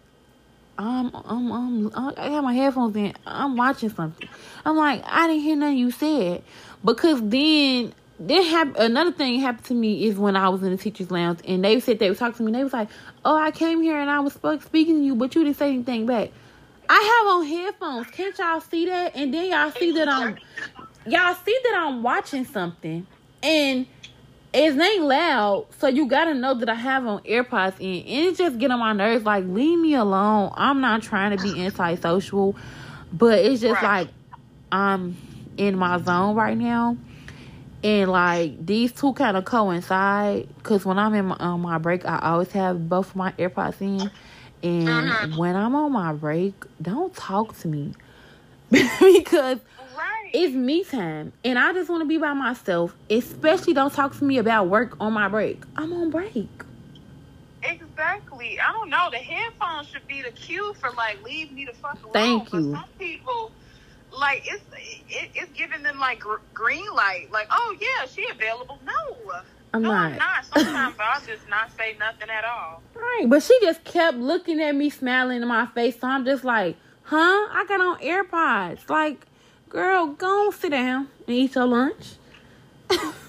um, I'm, I'm, I got my headphones in. I'm watching something. I'm like, I didn't hear nothing you said because then then hap- another thing happened to me is when I was in the teachers' lounge and they said they were talking to me. They was like, "Oh, I came here and I was speaking to you, but you didn't say anything back." I have on headphones. Can't y'all see that? And then y'all see that I'm y'all see that I'm watching something and it ain't loud, so you gotta know that I have on AirPods in, and it just get on my nerves. Like, leave me alone. I'm not trying to be antisocial, but it's just Right. like I'm in my zone right now, and like these two kind of coincide. Cause when I'm in my, on my break, I always have both of my AirPods in, and Mhm. when I'm on my break, don't talk to me because. It's me time and I just want to be by myself. Especially don't talk to me about work on my break. I'm on break. Exactly. I don't know. The headphones should be the cue for like leave me the fuck alone. Thank but you. some people, like it's it, it's giving them like gr- green light. Like, oh yeah, she available. No, I'm no, not. I'm not. Sometimes I'll just not say nothing at all. Right, but she just kept looking at me, smiling in my face. So I'm just like, huh? I got on AirPods. Like, girl, go on, sit down and eat your lunch.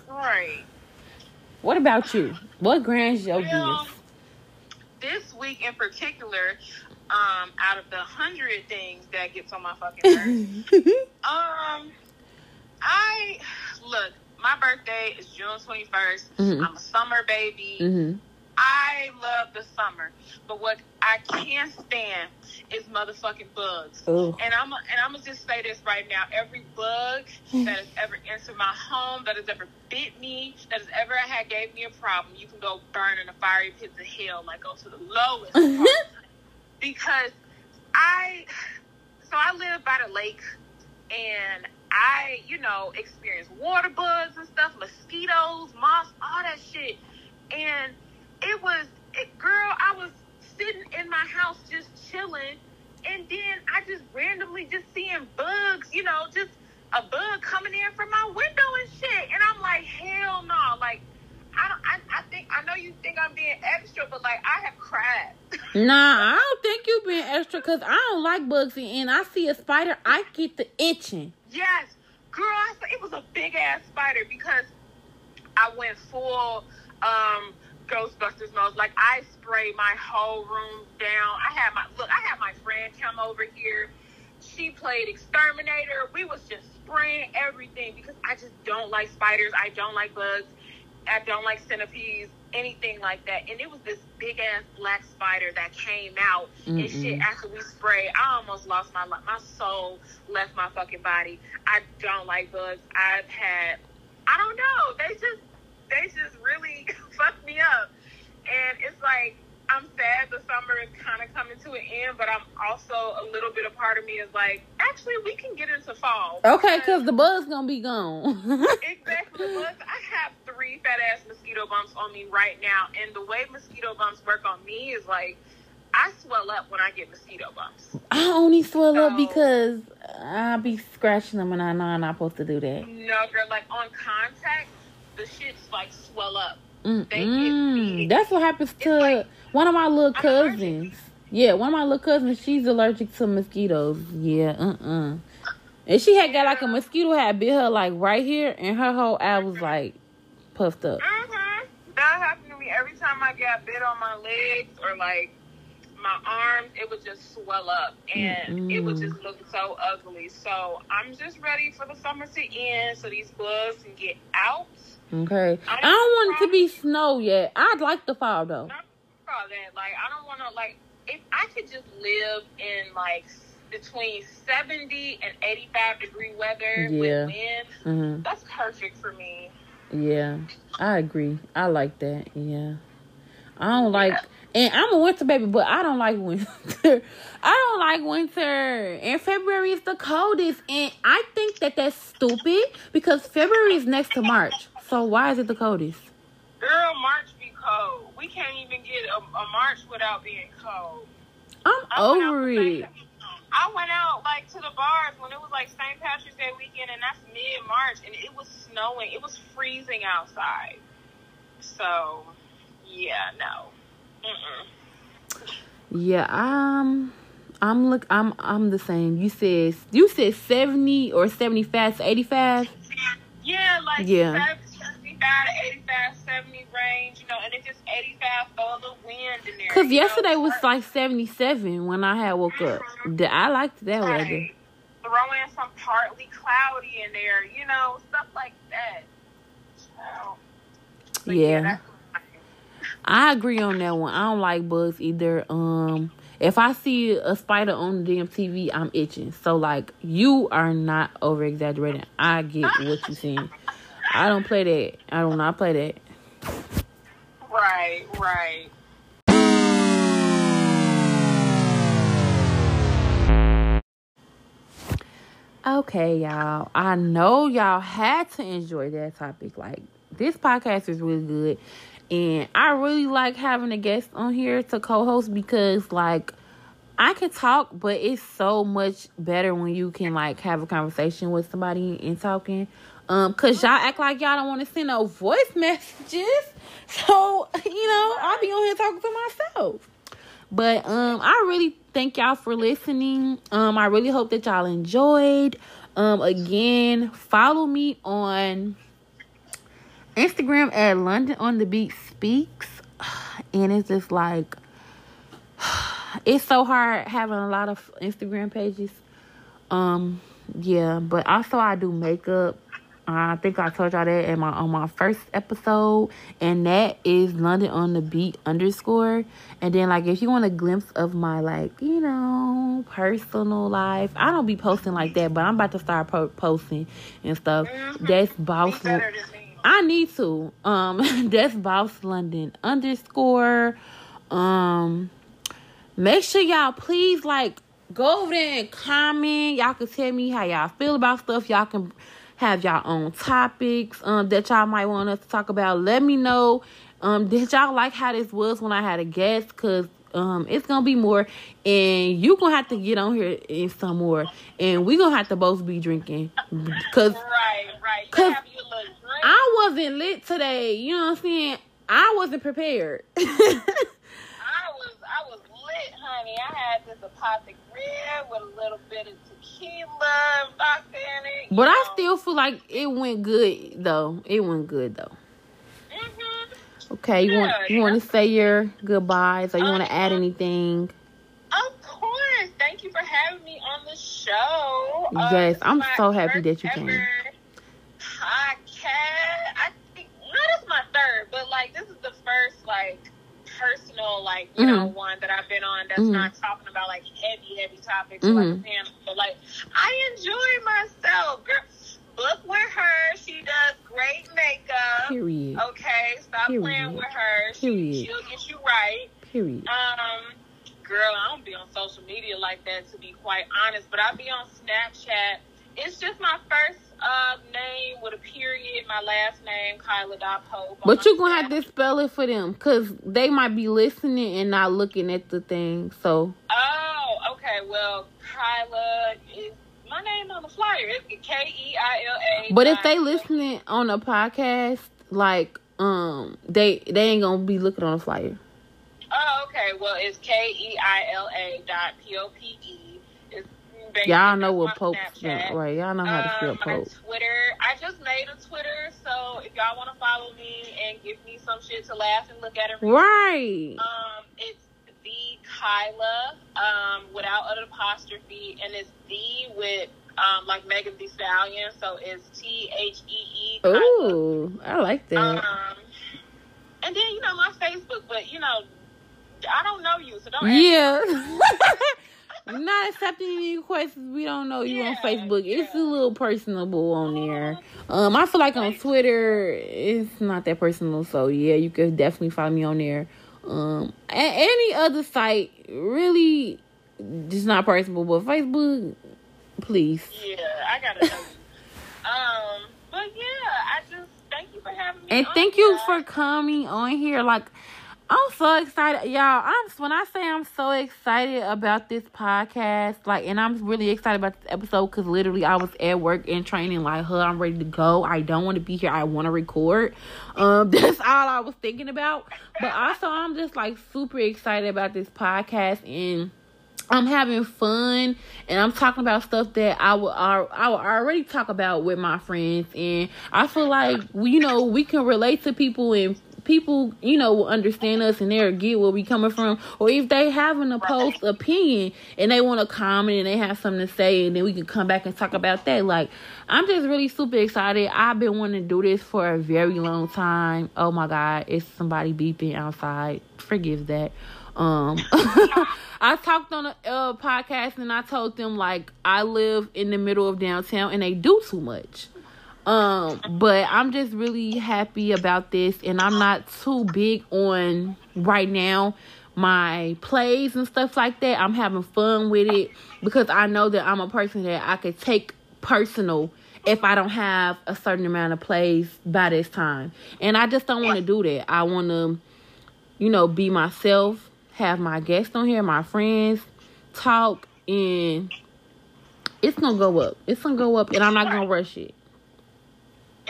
Right. What about you? What grinds your Well, this week in particular, um, out of the hundred things that gets on my fucking nerves, um, I look. My birthday is June twenty Mhm. I'm a summer baby. hmm I love the summer, but what I can't stand is motherfucking bugs. Ugh. And I'm and I'm gonna just say this right now: every bug mm. that has ever entered my home, that has ever bit me, that has ever had gave me a problem, you can go burn in the fiery pits of hell, like go to the lowest part. because I, so I live by the lake, and I, you know, experience water bugs and stuff, mosquitoes, moths, all that shit, and it was, it, girl, I was sitting in my house just chilling, and then I just randomly just seeing bugs, you know, just a bug coming in from my window and shit, and I'm like, hell no, like. I don't. I, I think. I know you think I'm being extra, but like I have cried. Nah, I don't think you being extra because I don't like bugs and I see a spider, I get the itching. Yes, girl, I it was a big ass spider because I went full um Ghostbusters mode. Like I spray my whole room down. I had my look. I had my friend come over here. She played exterminator. We was just spraying everything because I just don't like spiders. I don't like bugs. I don't like centipedes, anything like that. And it was this big ass black spider that came out Mm-mm. and shit after we sprayed. I almost lost my my soul left my fucking body. I don't like bugs. I've had I don't know. They just they just really fucked me up. And it's like I'm sad the summer is kind of coming to an end, but I'm also a little bit a part of me is like, actually, we can get into fall. Okay, because the buzz gonna be gone. exactly, the buzz. I have three fat ass mosquito bumps on me right now, and the way mosquito bumps work on me is like, I swell up when I get mosquito bumps. I only swell so, up because I be scratching them, and I know I'm not supposed to do that. No, girl, like on contact, the shits like swell up. That's what happens to like, one of my little cousins. Yeah, one of my little cousins, she's allergic to mosquitoes. Yeah, uh uh-uh. uh And she had got like a mosquito had bit her like right here, and her whole eye was like puffed up. Mm-hmm. That happened to me every time I got bit on my legs or like my arms. It would just swell up, and mm it would just look so ugly. So I'm just ready for the summer to end, so these bugs can get out Okay. I, I don't want it to be snow yet. I'd like the fall though. That. Like I don't want to like if I could just live in like between 70 and 85 degree weather yeah. with wind, mm-hmm. that's perfect for me. Yeah, I agree. I like that. Yeah. I don't like and I'm a winter baby, but I don't like winter. I don't like winter. And February is the coldest. And I think that that's stupid because February is next to March. So why is it the coldest? Girl, March be cold. We can't even get a, a March without being cold. I'm I over it. I went out like to the bars when it was like St. Patrick's Day weekend, and that's mid March, and it was snowing. It was freezing outside. So, yeah, no. Mm-mm. Yeah, um, I'm look, I'm, I'm the same. You said you said seventy or seventy five to eighty five. Yeah, like yeah. 75 to 85, 70 range, you know, and it's just 85 for the wind in there. Because yesterday know? was like 77 when I had woke mm-hmm. up. I liked that right. weather. Throw in some partly cloudy in there, you know, stuff like that. So, yeah. yeah I agree on that one. I don't like bugs either. Um, if I see a spider on the damn TV, I'm itching. So like, you are not over exaggerating. I get what you're saying. I don't play that. I do not play that. Right, right. Okay, y'all. I know y'all had to enjoy that topic. Like, this podcast is really good. And I really like having a guest on here to co host because, like, I can talk, but it's so much better when you can, like, have a conversation with somebody and talking. Um, cause y'all act like y'all don't want to send no voice messages. So, you know, I'll be on here talking to myself. But um I really thank y'all for listening. Um I really hope that y'all enjoyed. Um again, follow me on Instagram at London on the Beat Speaks. And it's just like it's so hard having a lot of Instagram pages. Um yeah, but also I do makeup I think I told y'all that in my on my first episode, and that is London on the beat underscore. And then like if you want a glimpse of my like you know personal life, I don't be posting like that, but I'm about to start po- posting and stuff. Mm-hmm. That's boss. I need to. Um, that's boss London underscore. Um, make sure y'all please like go over there and comment. Y'all can tell me how y'all feel about stuff. Y'all can have y'all own topics um, that y'all might want us to talk about. Let me know. Um, did y'all like how this was when I had a guest? Cause um, it's gonna be more, and you gonna have to get on here in some more, and we gonna have to both be drinking, cause right, right, cause I wasn't lit today. You know what I'm saying? I wasn't prepared. I was, I was lit, honey. I had this apothic red with a little bit of tequila, vodka in it. But know. I still feel like it went good though. It went good though. Mm-hmm. Okay, you Yeah, want you yeah. want to say your goodbyes or you want to add Uh, anything? Of course. Thank you for having me on the show. Uh, Yes, is I'm so happy that you came. Podcast. I think not as my third, but like this is the first like personal like you know Mhm. one that I've been on that's Mhm. not talking about like heavy heavy topics Mhm. like. But like I enjoy myself. Girl, book with her. She does great makeup. Period. Okay, stop Period. playing with her. She, Period. she'll get you right. Period. Um, girl, I don't be on social media like that to be quite honest, but I be on Snapchat. It's just my first uh, name with a period, my last name, Keila Dot Pope. But you're gonna have to spell it for them because they might be listening and not looking at the thing. So Oh, okay. Well, Keila is my name on the flyer. It's K E I L A. But if they listening on a podcast, like um, they they ain't gonna be looking on the flyer. Oh, okay. Well, it's K E I L A dot P O P E. Y'all know what Pope Snapchat. right? Y'all know how to spell Um, Pope. Twitter. I just made a Twitter, so if y'all want to follow me and give me some shit to laugh and look at read, Right. um, it's the Keila, um, without an apostrophe, and it's the with um like Megan Thee Stallion, so it's T H E E. Ooh, I like that. Um, and then you know my Facebook, but you know I don't know you, so don't. ask Yeah. Not accepting any requests. We don't know you on Yeah, Facebook. It's a yeah. little personable on there. Um, I feel like on Twitter, it's not that personal. So yeah, you could definitely follow me on there. Um, a- any other site, really, just not personable. But Facebook, please. Yeah, I gotta um, but yeah, I just thank you for having me. And on thank you here. for coming on here. Like, I'm so excited, y'all. I'm when I say I'm so excited about this podcast, like, and I'm really excited about this episode because literally I was at work and training. Like, huh, I'm ready to go. I don't want to be here. I want to record. Um, that's all I was thinking about. But also, I'm just like super excited about this podcast and. I'm having fun and I'm talking about stuff that I will I will already talk about with my friends and I feel like you know we can relate to people and people you know will understand us and they'll get where we coming from. Or if they have an opposed opinion and they want to comment and they have something to say and then we can come back and talk about that. Like I'm just really super excited. I've been wanting to do this for a very long time. Oh my god it's somebody beeping outside. Forgive that. Um I talked on a uh, podcast and I told them like I live in the middle of downtown and they do too much. Um, but I'm just really happy about this and I'm not too big on right now my plays and stuff like that. I'm having fun with it because I know that I'm a person that I could take personal if I don't have a certain amount of plays by this time. And I just don't want to do that. I want to you know, be myself, have my guests on here, my friends, talk, and it's gonna go up. It's gonna go up, and I'm not gonna rush it.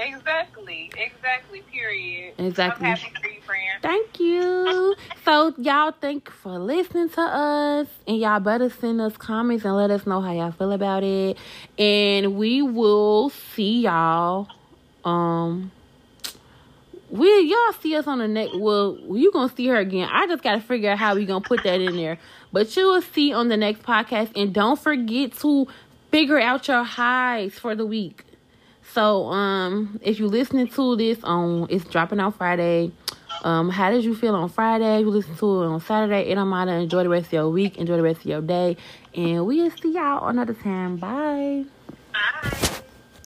Exactly, exactly. Period. Exactly. I'm happy for you, friend. Thank you. So y'all, thank you for listening to us, and y'all better send us comments and let us know how y'all feel about it, and we will see y'all. Um. We y'all see us on the next. Well, you gonna see her again. I just gotta figure out how we gonna put that in there. But you will see on the next podcast, and don't forget to figure out your highs for the week. So, um, if you're listening to this on, it's dropping out Friday. Um, how did you feel on Friday? You listen to it on Saturday. It don't matter. Enjoy the rest of your week. Enjoy the rest of your day, and we'll see y'all another time. Bye. Bye.